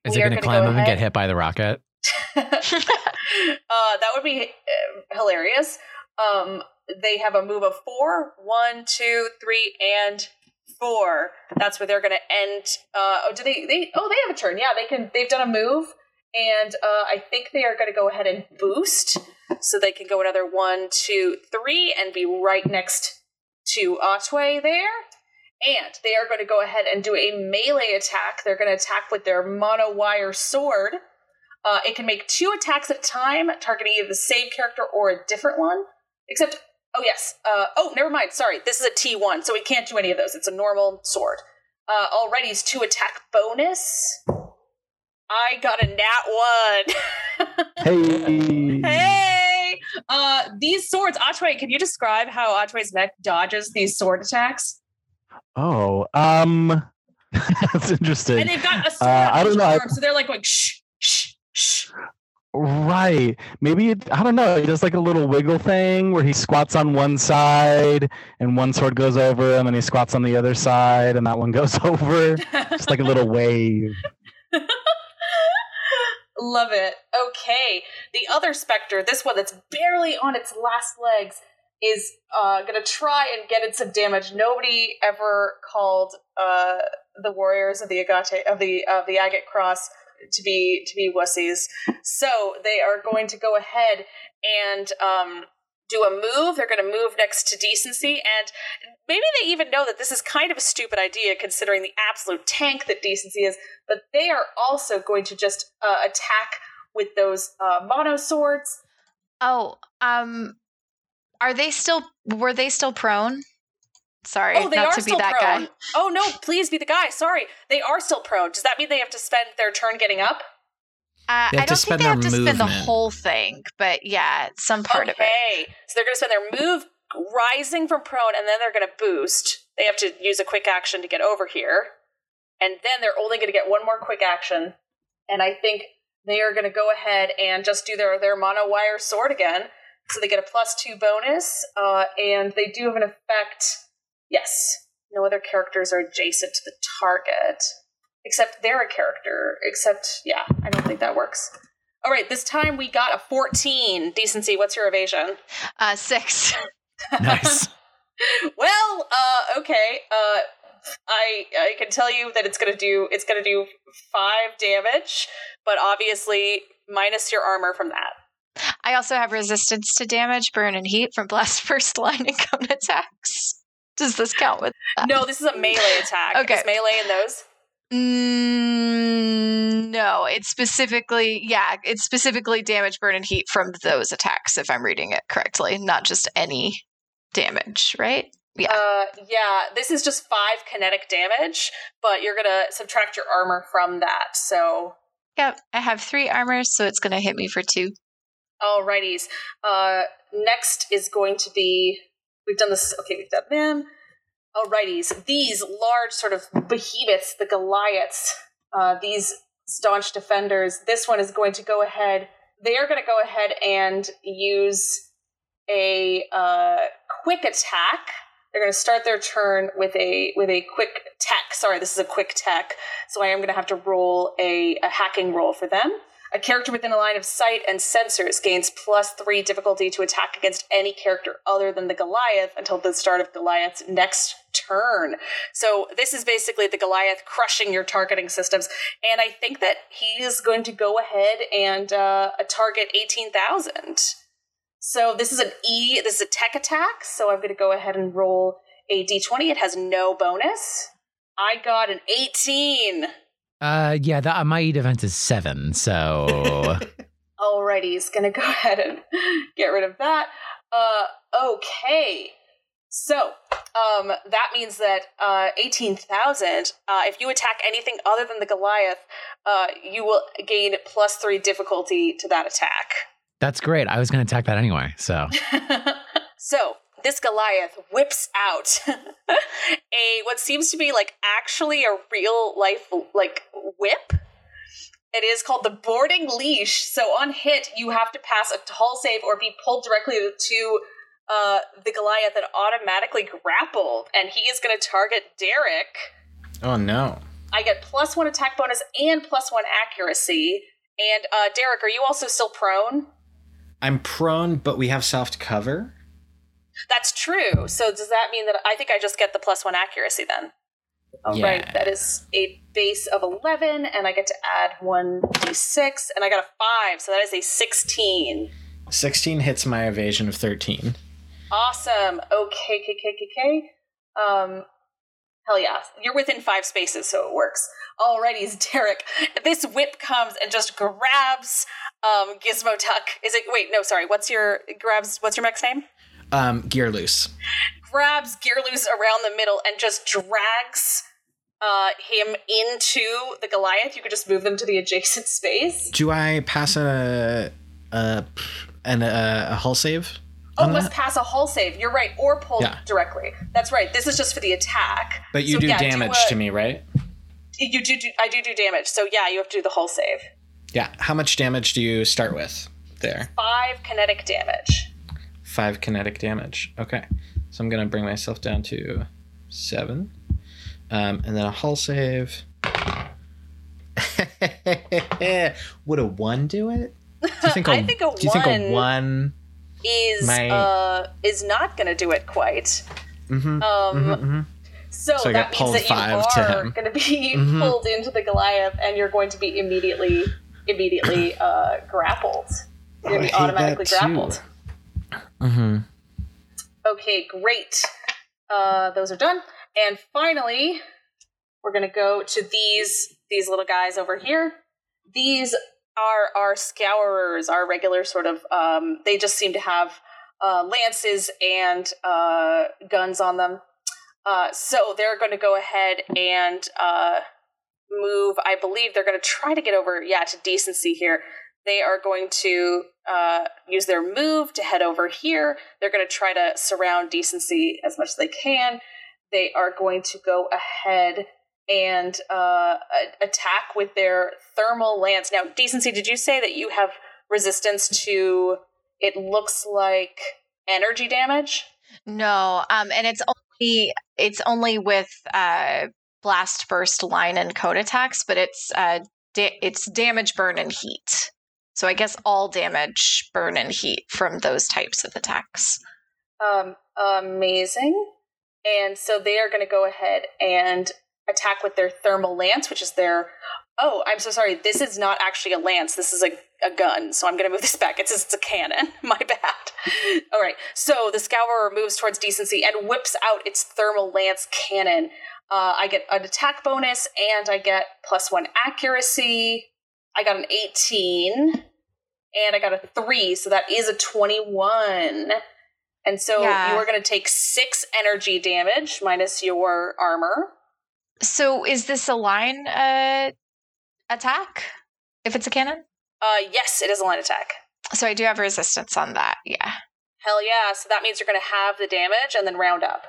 Is it going to climb go up and get hit by the rocket? uh, that would be uh, hilarious. Um, they have a move of four, one, two, three, and four. That's where they're going to end. Uh, oh, do they? They oh, they have a turn. Yeah, they can. They've done a move, and uh, I think they are going to go ahead and boost, so they can go another one, two, three, and be right next to Otway there. And they are going to go ahead and do a melee attack. They're going to attack with their mono wire sword. Uh, it can make two attacks at a time, targeting either the same character or a different one. Except, oh yes, uh, oh never mind. Sorry, this is a T one, so it can't do any of those. It's a normal sword. Uh, alrighty's two attack bonus. I got a nat one. Hey. hey, uh, these swords. Otway, can you describe how Otway's mech dodges these sword attacks? Oh, um, that's interesting. And they've got a sword Uh, I on don't know, arm, so they're like going shh, shh, shh. Right. Maybe it, I don't know. He does like a little wiggle thing where he squats on one side and one sword goes over him and he squats on the other side and that one goes over. Just like a little wave. Love it. Okay. The other specter, this one that's barely on its last legs, is uh, going to try and get in some damage. Nobody ever called uh, the warriors of the Agate of the of the Agate Cross to be to be wussies. So they are going to go ahead and um, do a move. They're going to move next to decency, and maybe they even know that this is kind of a stupid idea considering the absolute tank that decency is. But they are also going to just uh, attack with those uh, mono swords. Oh, um, are they still? Were they still prone? Sorry, oh, they not are to be still that prone. guy. Oh no, please be the guy. Sorry, they are still prone. Does that mean they have to spend their turn getting up? Uh, I don't think they have their to spend the whole thing, but yeah, some part of it. okay, so they're going to spend their move rising from prone, and then they're going to boost. They have to use a quick action to get over here, and then they're only going to get one more quick action. And I think they are going to go ahead and just do their their mono wire sword again, so they get a plus two bonus, uh, and they do have an effect. Yes, no other characters are adjacent to the target except they're a character. Except, yeah, I don't think that works. All right, this time we got a 14. Decency, what's your evasion? Uh, six. Nice. well, uh, okay. Uh, I I can tell you that it's gonna do it's gonna do five damage, but obviously minus your armor from that. I also have resistance to damage, burn, and heat from blast first line and cone attacks. Does this count with that? No, this is a melee attack. Okay. Is melee in those? Mm, no, it's specifically yeah, it's specifically damage, burn, and heat from those attacks. If I'm reading it correctly, not just any damage, right? Yeah. Uh, yeah. This is just five kinetic damage, but you're gonna subtract your armor from that. So Yep, I have three armors, so it's going to hit me for two. Alrighties. Uh, next is going to be we've done this. Okay, we've done them. Alrighties. These large sort of behemoths, the Goliaths, uh, these staunch defenders. This one is going to go ahead. They are going to go ahead and use a uh, quick attack. They're going to start their turn with a with a quick tech. Sorry, this is a quick tech, so I am going to have to roll a, a hacking roll for them. A character within a line of sight and sensors gains plus three difficulty to attack against any character other than the Goliath until the start of Goliath's next turn. So this is basically the Goliath crushing your targeting systems, and I think that he is going to go ahead and uh, target eighteen thousand. So this is an E. This is a tech attack. So I'm going to go ahead and roll a d20. It has no bonus. I got an 18. Uh, yeah, that, my E defense is seven, so Alrighty, he's gonna go ahead and get rid of that. Uh, okay. So, um, that means that uh, 18,000, uh, if you attack anything other than the Goliath, uh, you will gain plus three difficulty to that attack. that's great. I was going to attack that anyway. So so, this Goliath whips out a what seems to be like actually a real life like whip. It is called the boarding leash. So on hit, you have to pass a hull save or be pulled directly to uh, the Goliath and automatically grappled, and he is going to target Derek. Oh no. I get plus one attack bonus and plus one accuracy. And uh, Derek, are you also still prone? I'm prone, but we have soft cover. That's true. So does that mean that I think I just get the plus one accuracy then? All Yeah. right, that is a base of 11, and I get to add 1d6, and I got a 5, so that is a 16. 16 hits my evasion of 13. Awesome. Okay, okay, okay, okay. Um, hell yeah. You're within five spaces, so it works. Alrighty, Derek. This whip comes and just grabs um, Gizmo Tuck. Is it? Wait, no, sorry. What's your grabs? What's your mech's name? Um, Gearloose. Grabs Gearloose around the middle and just drags uh, him into the Goliath. You could just move them to the adjacent space. Do I pass a a an, a, a hull save? Oh, must that? pass a hull save. You're right, or pull Yeah. directly. That's right. This is just for the attack. But you So, do yeah, damage a- to me, right? You do, do. I do do damage. So yeah, you have to do the hull save. Yeah. How much damage do you start with there? Five kinetic damage. Five kinetic damage. Okay. So I'm going to bring myself down to seven. Um, and then a hull save. Would a one do it? Do you think a, I think a do you think a one-? Is uh is not going to do it quite. Mm-hmm. Um, mm-hmm. so, So that means that you are going to be Mhm. pulled into the Goliath, and you're going to be immediately immediately uh, grappled. You're going to be automatically grappled. Mm-hmm. Okay, great. Uh, those are done. And finally, we're gonna go to these these little guys over here. These are our scourers, our regular sort of. Um, they just seem to have uh, lances and uh, guns on them. Uh, so they're going to go ahead and uh, move. I believe they're going to try to get over, yeah, to decency here. They are going to uh, use their move to head over here. They're going to try to surround decency as much as they can. They are going to go ahead and uh, attack with their thermal lance. Now, decency, did you say that you have resistance to? It looks like energy damage. No, um, and it's only it's only with uh, blast burst line and cone attacks, but it's uh, da- it's damage, burn, and heat. So I guess all damage, burn, and heat from those types of attacks. Um, amazing. And so they are going to go ahead and attack with their thermal lance, which is their. Oh, I'm so sorry. This is not actually a lance. This is a, a gun. So I'm going to move this back. It's it's a cannon. My bad. All right. So the Scourer moves towards decency and whips out its thermal lance cannon. Uh, I get an attack bonus and I get plus one accuracy. I got an 18 and I got a three. So that is a 21. And so Yeah. you are going to take six energy damage minus your armor. So is this a line uh, attack? If it's a cannon, Uh, yes, it is a line attack. so I do have resistance on that. Yeah. Hell yeah! So that means you're going to have the damage and then round up.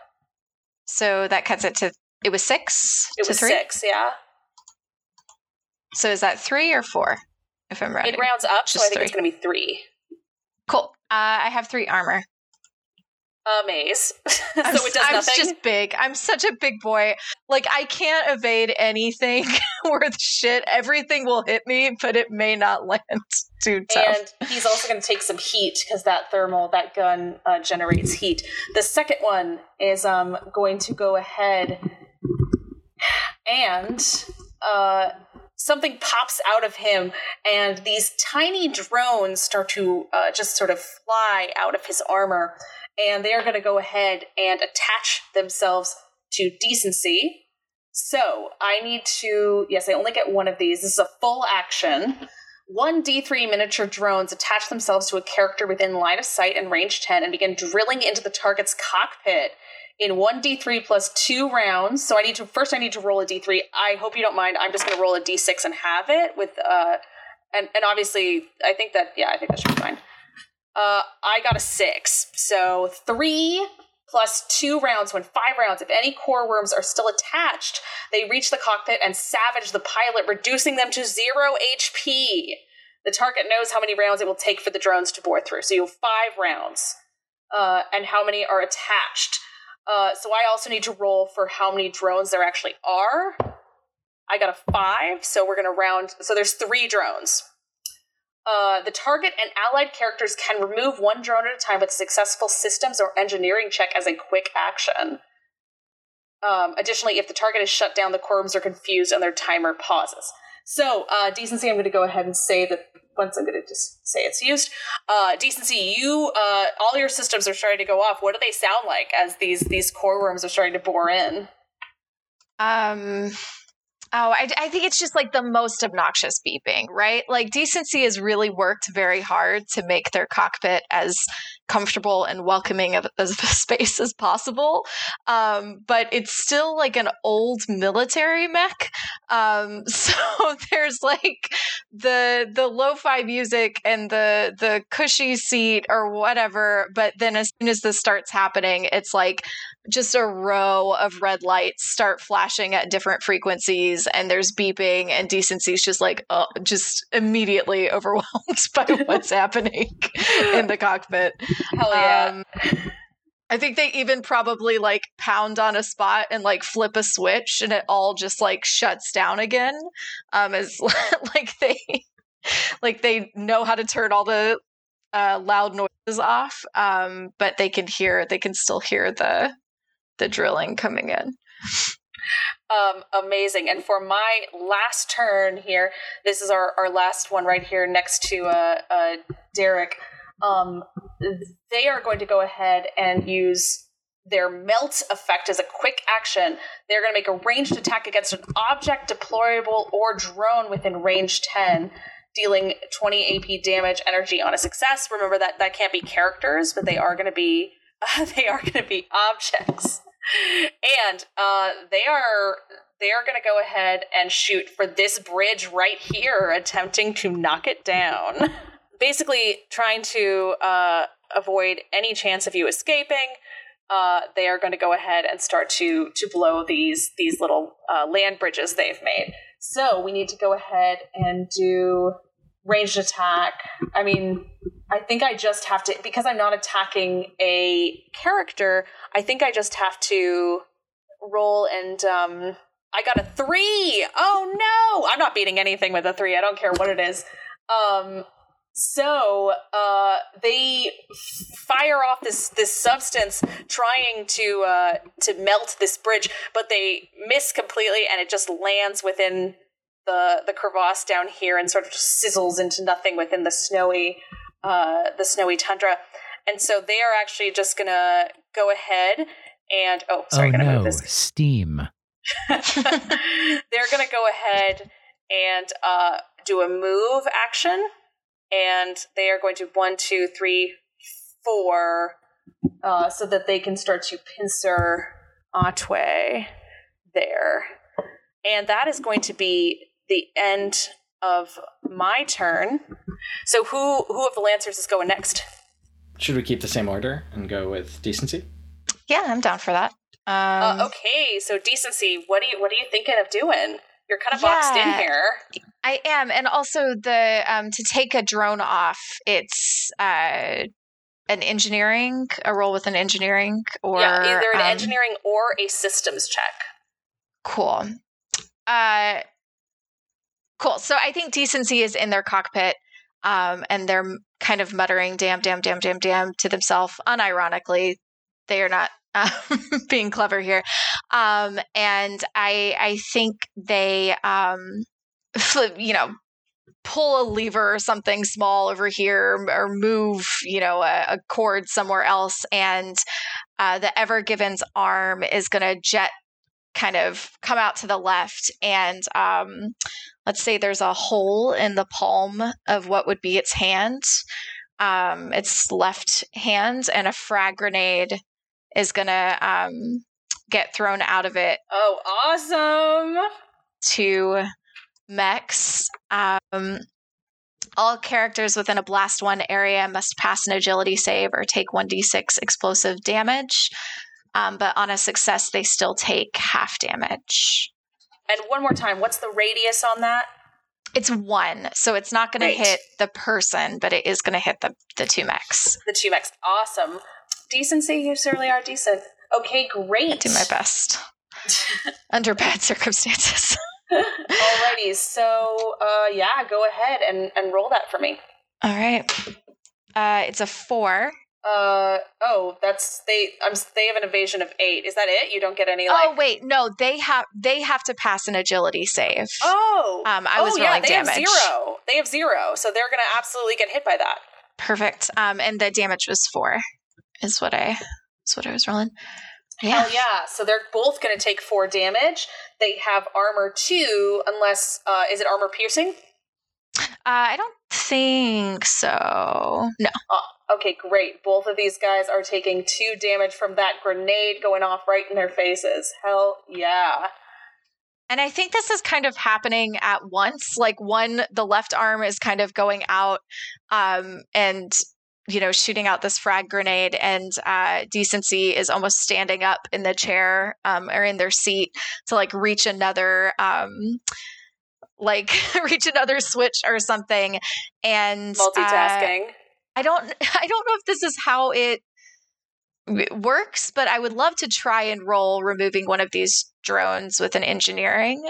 So that cuts it to it was six It to was three. six, yeah. So is that three or four? If I'm right. It rounds up, so I Just think it's going to be three. Cool. Uh, I have three armor. Amaze. so I'm, it does I'm nothing. just big. I'm such a big boy. Like I can't evade anything worth shit. Everything will hit me, but it may not land too tough. And he's also going to take some heat because that thermal, that gun uh, generates heat. The second one is um, going to go ahead and uh, something pops out of him, and these tiny drones start to uh, just sort of fly out of his armor, and they are going to go ahead and attach themselves to decency. So I need to, yes, I only get one of these. This is a full action. One D3 miniature drones attach themselves to a character within line of sight and range 10 and begin drilling into the target's cockpit in 1d3 plus two rounds. So I need to first I need to roll a d3. I hope you don't mind. I'm just going to roll a d6 and have it with uh and and obviously I think that yeah, I think that should be fine. Uh I got a 6. So 3 plus two rounds when five rounds. If any core worms are still attached, they reach the cockpit and savage the pilot, reducing them to zero HP. The target knows how many rounds it will take for the drones to bore through. So you have five rounds, uh, and how many are attached. Uh, so I also need to roll for how many drones there actually are. I got a five, so we're gonna round. So there's three drones. Uh, the target and allied characters can remove one drone at a time with successful systems or engineering check as a quick action. Um, additionally, if the target is shut down, the corps are confused and their timer pauses. So, uh, decency, I'm going to go ahead and say that once I'm going to just say it's used. Uh, decency, you, uh, all your systems are starting to go off. What do they sound like as these these core worms are starting to bore in? Um, Oh, I, I, think it's just like the most obnoxious beeping, right? Like decency has really worked very hard to make their cockpit as comfortable and welcoming of, of a space as possible. Um, but it's still like an old military mech. Um, so there's like the the lo-fi music and the the cushy seat or whatever. But then as soon as this starts happening, it's like just a row of red lights start flashing at different frequencies and there's beeping and decency's just like uh, just immediately overwhelmed by what's happening in the cockpit Hell yeah. Um, I think they even probably like pound on a spot and like flip a switch and it all just like shuts down again. Um as like they like they know how to turn all the uh, loud noises off. Um but they can hear they can still hear the the drilling coming in. Um, amazing. And for my last turn here, this is our, our last one right here next to uh, uh, Derek um, they are going to go ahead and use their melt effect as a quick action. They're going to make a ranged attack against an object, deployable, or drone within range 10, dealing 20 AP damage energy on a success. Remember that that can't be characters, but they are going to be uh, they are going to be objects. And uh, they are they are going to go ahead and shoot for this bridge right here, attempting to knock it down. basically trying to uh, avoid any chance of you escaping. Uh, they are going to go ahead and start to to blow these these little uh, land bridges they've made. So we need to go ahead and do ranged attack. I mean, I think I just have to because I'm not attacking a character. I think I just have to roll and um, I got a three. Oh no! I'm not beating anything with a three. I don't care what it is. Um, so uh, they fire off this this substance, trying to uh, to melt this bridge, but they miss completely, and it just lands within the the crevasse down here, and sort of sizzles into nothing within the snowy uh, the snowy tundra. And so they are actually just gonna go ahead and oh, sorry, oh, gonna no. move this steam. They're gonna go ahead and uh, do a move action and they are going to one, two, three, four, uh, so that they can start to pincer Otway there. And that is going to be the end of my turn. So who who of the Lancers is going next? Should we keep the same order and go with decency? Yeah, I'm down for that. Um, uh, okay, so decency. What are you what are you thinking of doing? You're kind of yeah. boxed in here. I am, and also the um, to take a drone off. It's uh, an engineering, a role with an engineering, or yeah, either an um, engineering or a systems check. Cool. Uh, cool. So I think decency is in their cockpit, um, and they're kind of muttering "damn, damn, damn, damn, damn" to themselves. Unironically, they are not um, being clever here. Um, and I I think they um, you know, pull a lever or something small over here or move, you know, a, a cord somewhere else. And uh, the Ever Given's arm is going to jet kind of come out to the left. And um, let's say there's a hole in the palm of what would be its hand, um, its left hand, and a frag grenade is going to um, get thrown out of it. Oh, awesome! To mechs. Um, All characters within a blast one area must pass an agility save or take 1d6 explosive damage. Um, but on a success, they still take half damage. And one more time, what's the radius on that? It's one, so it's not going to hit the person, but it is going to hit the the two mechs. The two mechs. Awesome. Decency, you certainly are decent. Okay, great. I do my best under bad circumstances. Alrighty, so uh, yeah, go ahead and, and roll that for me. All right, uh, it's a four. Uh oh, that's they. I'm they have an evasion of eight. Is that it? You don't get any like. oh wait, no, they have they have to pass an agility save. Oh, Um, I was oh, yeah, rolling they damage. have zero. They have zero, so they're gonna absolutely get hit by that. Perfect. Um, and the damage was four. Is what I is what I was rolling. Yeah. Hell yeah! So they're both gonna take four damage. They have armor two, unless uh, is it armor piercing? Uh, I don't think so. No. Okay, great. Both of these guys are taking two damage from that grenade going off right in their faces. Hell yeah! And I think this is kind of happening at once. Like one, the left arm is kind of going out, um, and you know, shooting out this frag grenade, and uh, decency is almost standing up in the chair um, or in their seat to like reach another. Um, like reach another switch or something and uh, I don't I don't know if this is how it works, but I would love to try and roll removing one of these drones with an engineering.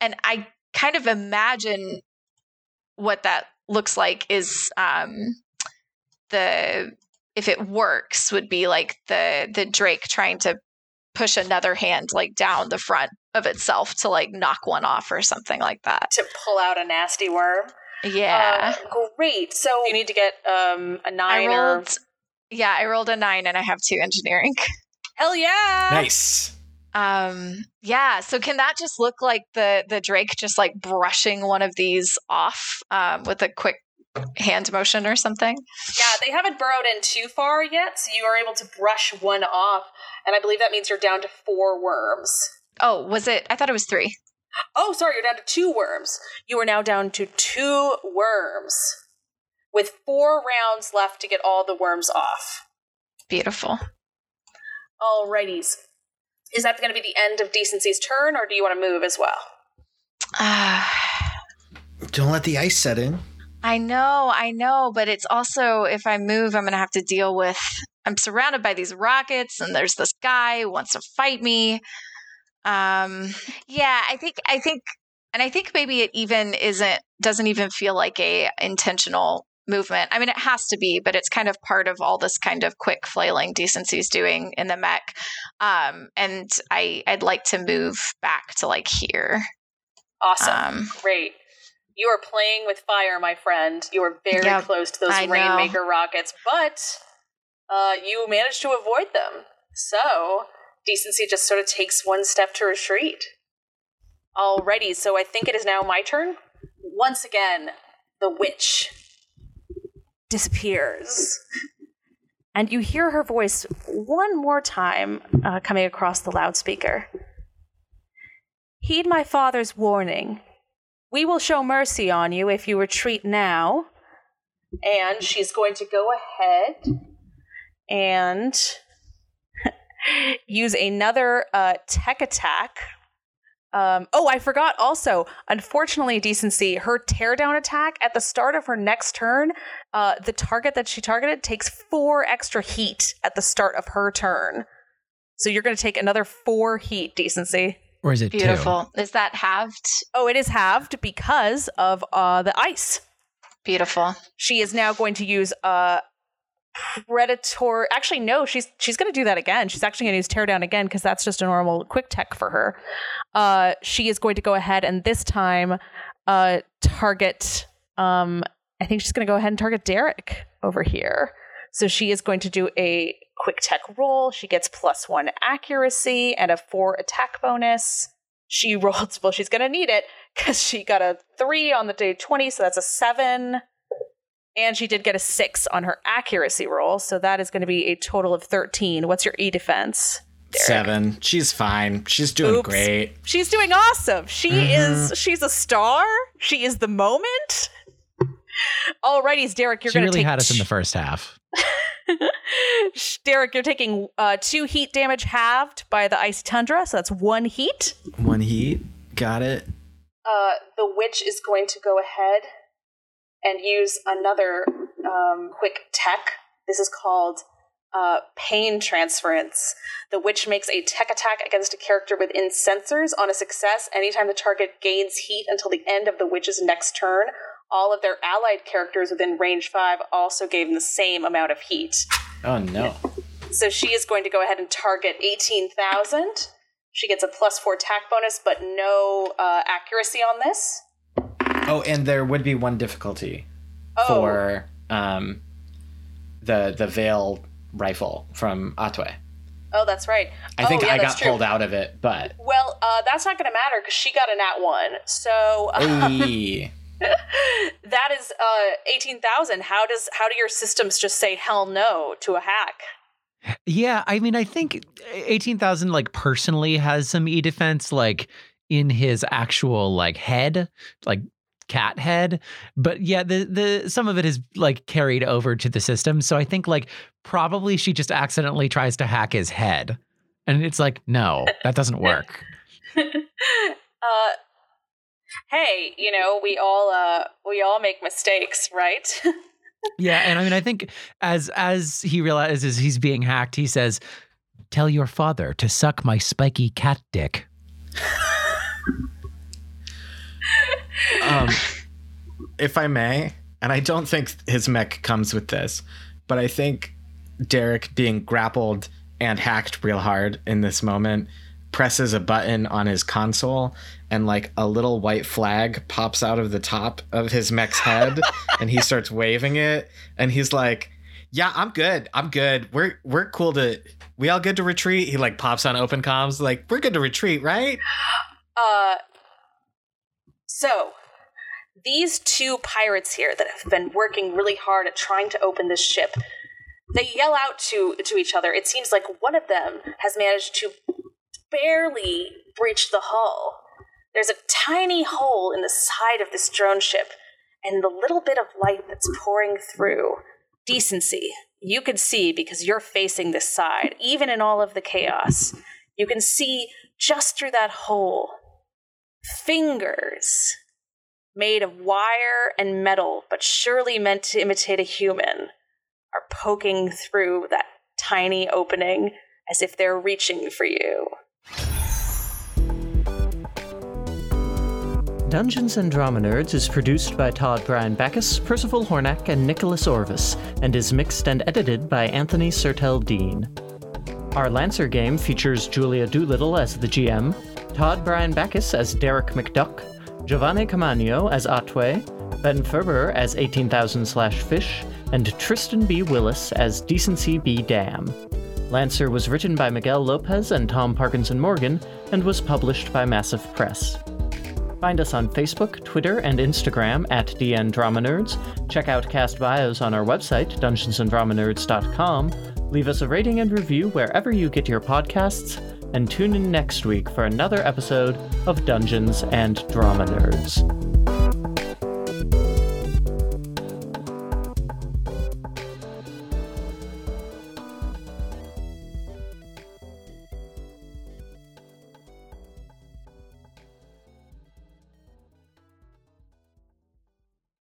And I kind of imagine what that looks like is um the if it works would be like the the Drake trying to push another hand like down the front of itself to like knock one off or something like that. to pull out a nasty worm. Yeah. Uh, great. So you need to get um, a I nine or rolled yeah, I rolled a 9 and I have 2 engineering. hell yeah. Nice. Um yeah, so can that just look like the the Drake just like brushing one of these off um with a quick hand motion or something? Yeah, they haven't burrowed in too far yet, so you are able to brush one off, and I believe that means you're down to four worms. Oh, was it? I thought it was 3. Oh, sorry, you're down to two worms. You are now down to two worms, with four rounds left to get all the worms off. Beautiful. Alrighties. Is that going to be the end of Decency's turn, or do you want to move as well? Ah. Don't let the ice set in. I know, I know, but it's also if I move, I'm gonna have to deal with. I'm surrounded by these rockets, and there's this guy who wants to fight me. Um, yeah, I think, I think, and I think maybe it even isn't doesn't even feel like a intentional movement. I mean, it has to be, but it's kind of part of all this kind of quick flailing decency's doing in the mech. Um, and I, I'd like to move back to like here. Awesome. Um, Great. You are playing with fire, my friend. You are very Yep, close to those I know. Rainmaker rockets, but uh, you managed to avoid them. So, Decency just sort of takes one step to retreat. Alrighty, so I think it is now my turn. Once again, the witch disappears. And you hear her voice one more time uh, coming across the loudspeaker. Heed my father's warning. We will show mercy on you if you retreat now. And she's going to go ahead and use another uh, tech attack. Um, oh, I forgot also. Unfortunately, Decency, her teardown attack at the start of her next turn, uh, the target that she targeted takes four extra heat at the start of her turn. So you're going to take another four heat, Decency. Or is it two? beautiful. Is that halved? Oh, it is halved because of uh, the ice. Beautiful. She is now going to use a predator. Actually, no, she's she's going to do that again. She's actually going to use tear down again because that's just a normal quick tech for her. Uh, she is going to go ahead and this time uh, target. Um, I think she's going to go ahead and target Derek over here. So she is going to do a quick tech roll. She gets plus one accuracy and a four attack bonus. She rolled, well, she's going to need it because she got a three on the day 20, so that's a seven. And she did get a six on her accuracy roll, so that is going to be a total of 13. What's your E defense? Derek? Seven. She's fine. She's doing Oops. great. She's doing awesome. She Mhm. is, she's a star. She is the moment. Alrighties, Derek, you're going to really take had us in the first half. Derek, you're taking uh, two heat damage halved by the ice tundra, so that's one heat. One heat. Got it. Uh, the witch is going to go ahead and use another um, quick tech. This is called uh, pain transference. The witch makes a tech attack against a character within sensors on a success anytime the target gains heat until the end of the witch's next turn. All of their allied characters within range 5 also gain the same amount of heat. Oh no. So she is going to go ahead and target 18,000. She gets a plus 4 attack bonus, but no uh, accuracy on this. Oh, and there would be one difficulty Oh. for um, the the veil rifle from Atwe. Oh, that's right. I think oh, yeah, I got true. pulled out of it, but Well, uh, that's not going to matter because she got a nat one. So Hey. that is uh, eighteen thousand. How does how do your systems just say hell no to a hack? Yeah, I mean, I think eighteen thousand like personally has some e defense like in his actual like head, like cat head. But yeah, the the some of it is like carried over to the system. So I think like probably she just accidentally tries to hack his head, and it's like no, that doesn't work. uh, hey, you know we all uh, we all make mistakes, right? Yeah, and I mean, I think as as he realizes he's being hacked, he says, "Tell your father to suck my spiky cat dick." um, if I may, and I don't think his mech comes with this, but I think Derek being grappled and hacked real hard in this moment presses a button on his console and like a little white flag pops out of the top of his mech's head and he starts waving it. And he's like yeah i'm good. I'm good. We're we're cool to we all good to retreat. He like pops on open comms like we're good to retreat right? Uh, so these two pirates here that have been working really hard at trying to open this ship, they yell out to to each other. It seems like one of them has managed to barely breach the hull. There's a tiny hole in the side of this drone ship, and the little bit of light that's pouring through. Decency. You can see because you're facing this side, even in all of the chaos. You can see just through that hole fingers made of wire and metal, but surely meant to imitate a human, are poking through that tiny opening as if they're reaching for you. Dungeons and Drama Nerds is produced by Todd Brian Backus, Percival Hornack, and Nicholas Orvis, and is mixed and edited by Anthony Sertel Dean. Our Lancer game features Julia Doolittle as the GM, Todd Brian Backus as Derek McDuck, Giovanni Camagno as Atwe, Ben Ferber as 18,000 slash fish, and Tristan B. Willis as Decency B. Dam. Lancer was written by Miguel Lopez and Tom Parkinson Morgan and was published by Massif Press. Find us on Facebook, Twitter, and Instagram at DN Drama Nerds. Check out cast bios on our website, dungeonsanddramanerds.com. Leave us a rating and review wherever you get your podcasts, and tune in next week for another episode of Dungeons and Drama Nerds.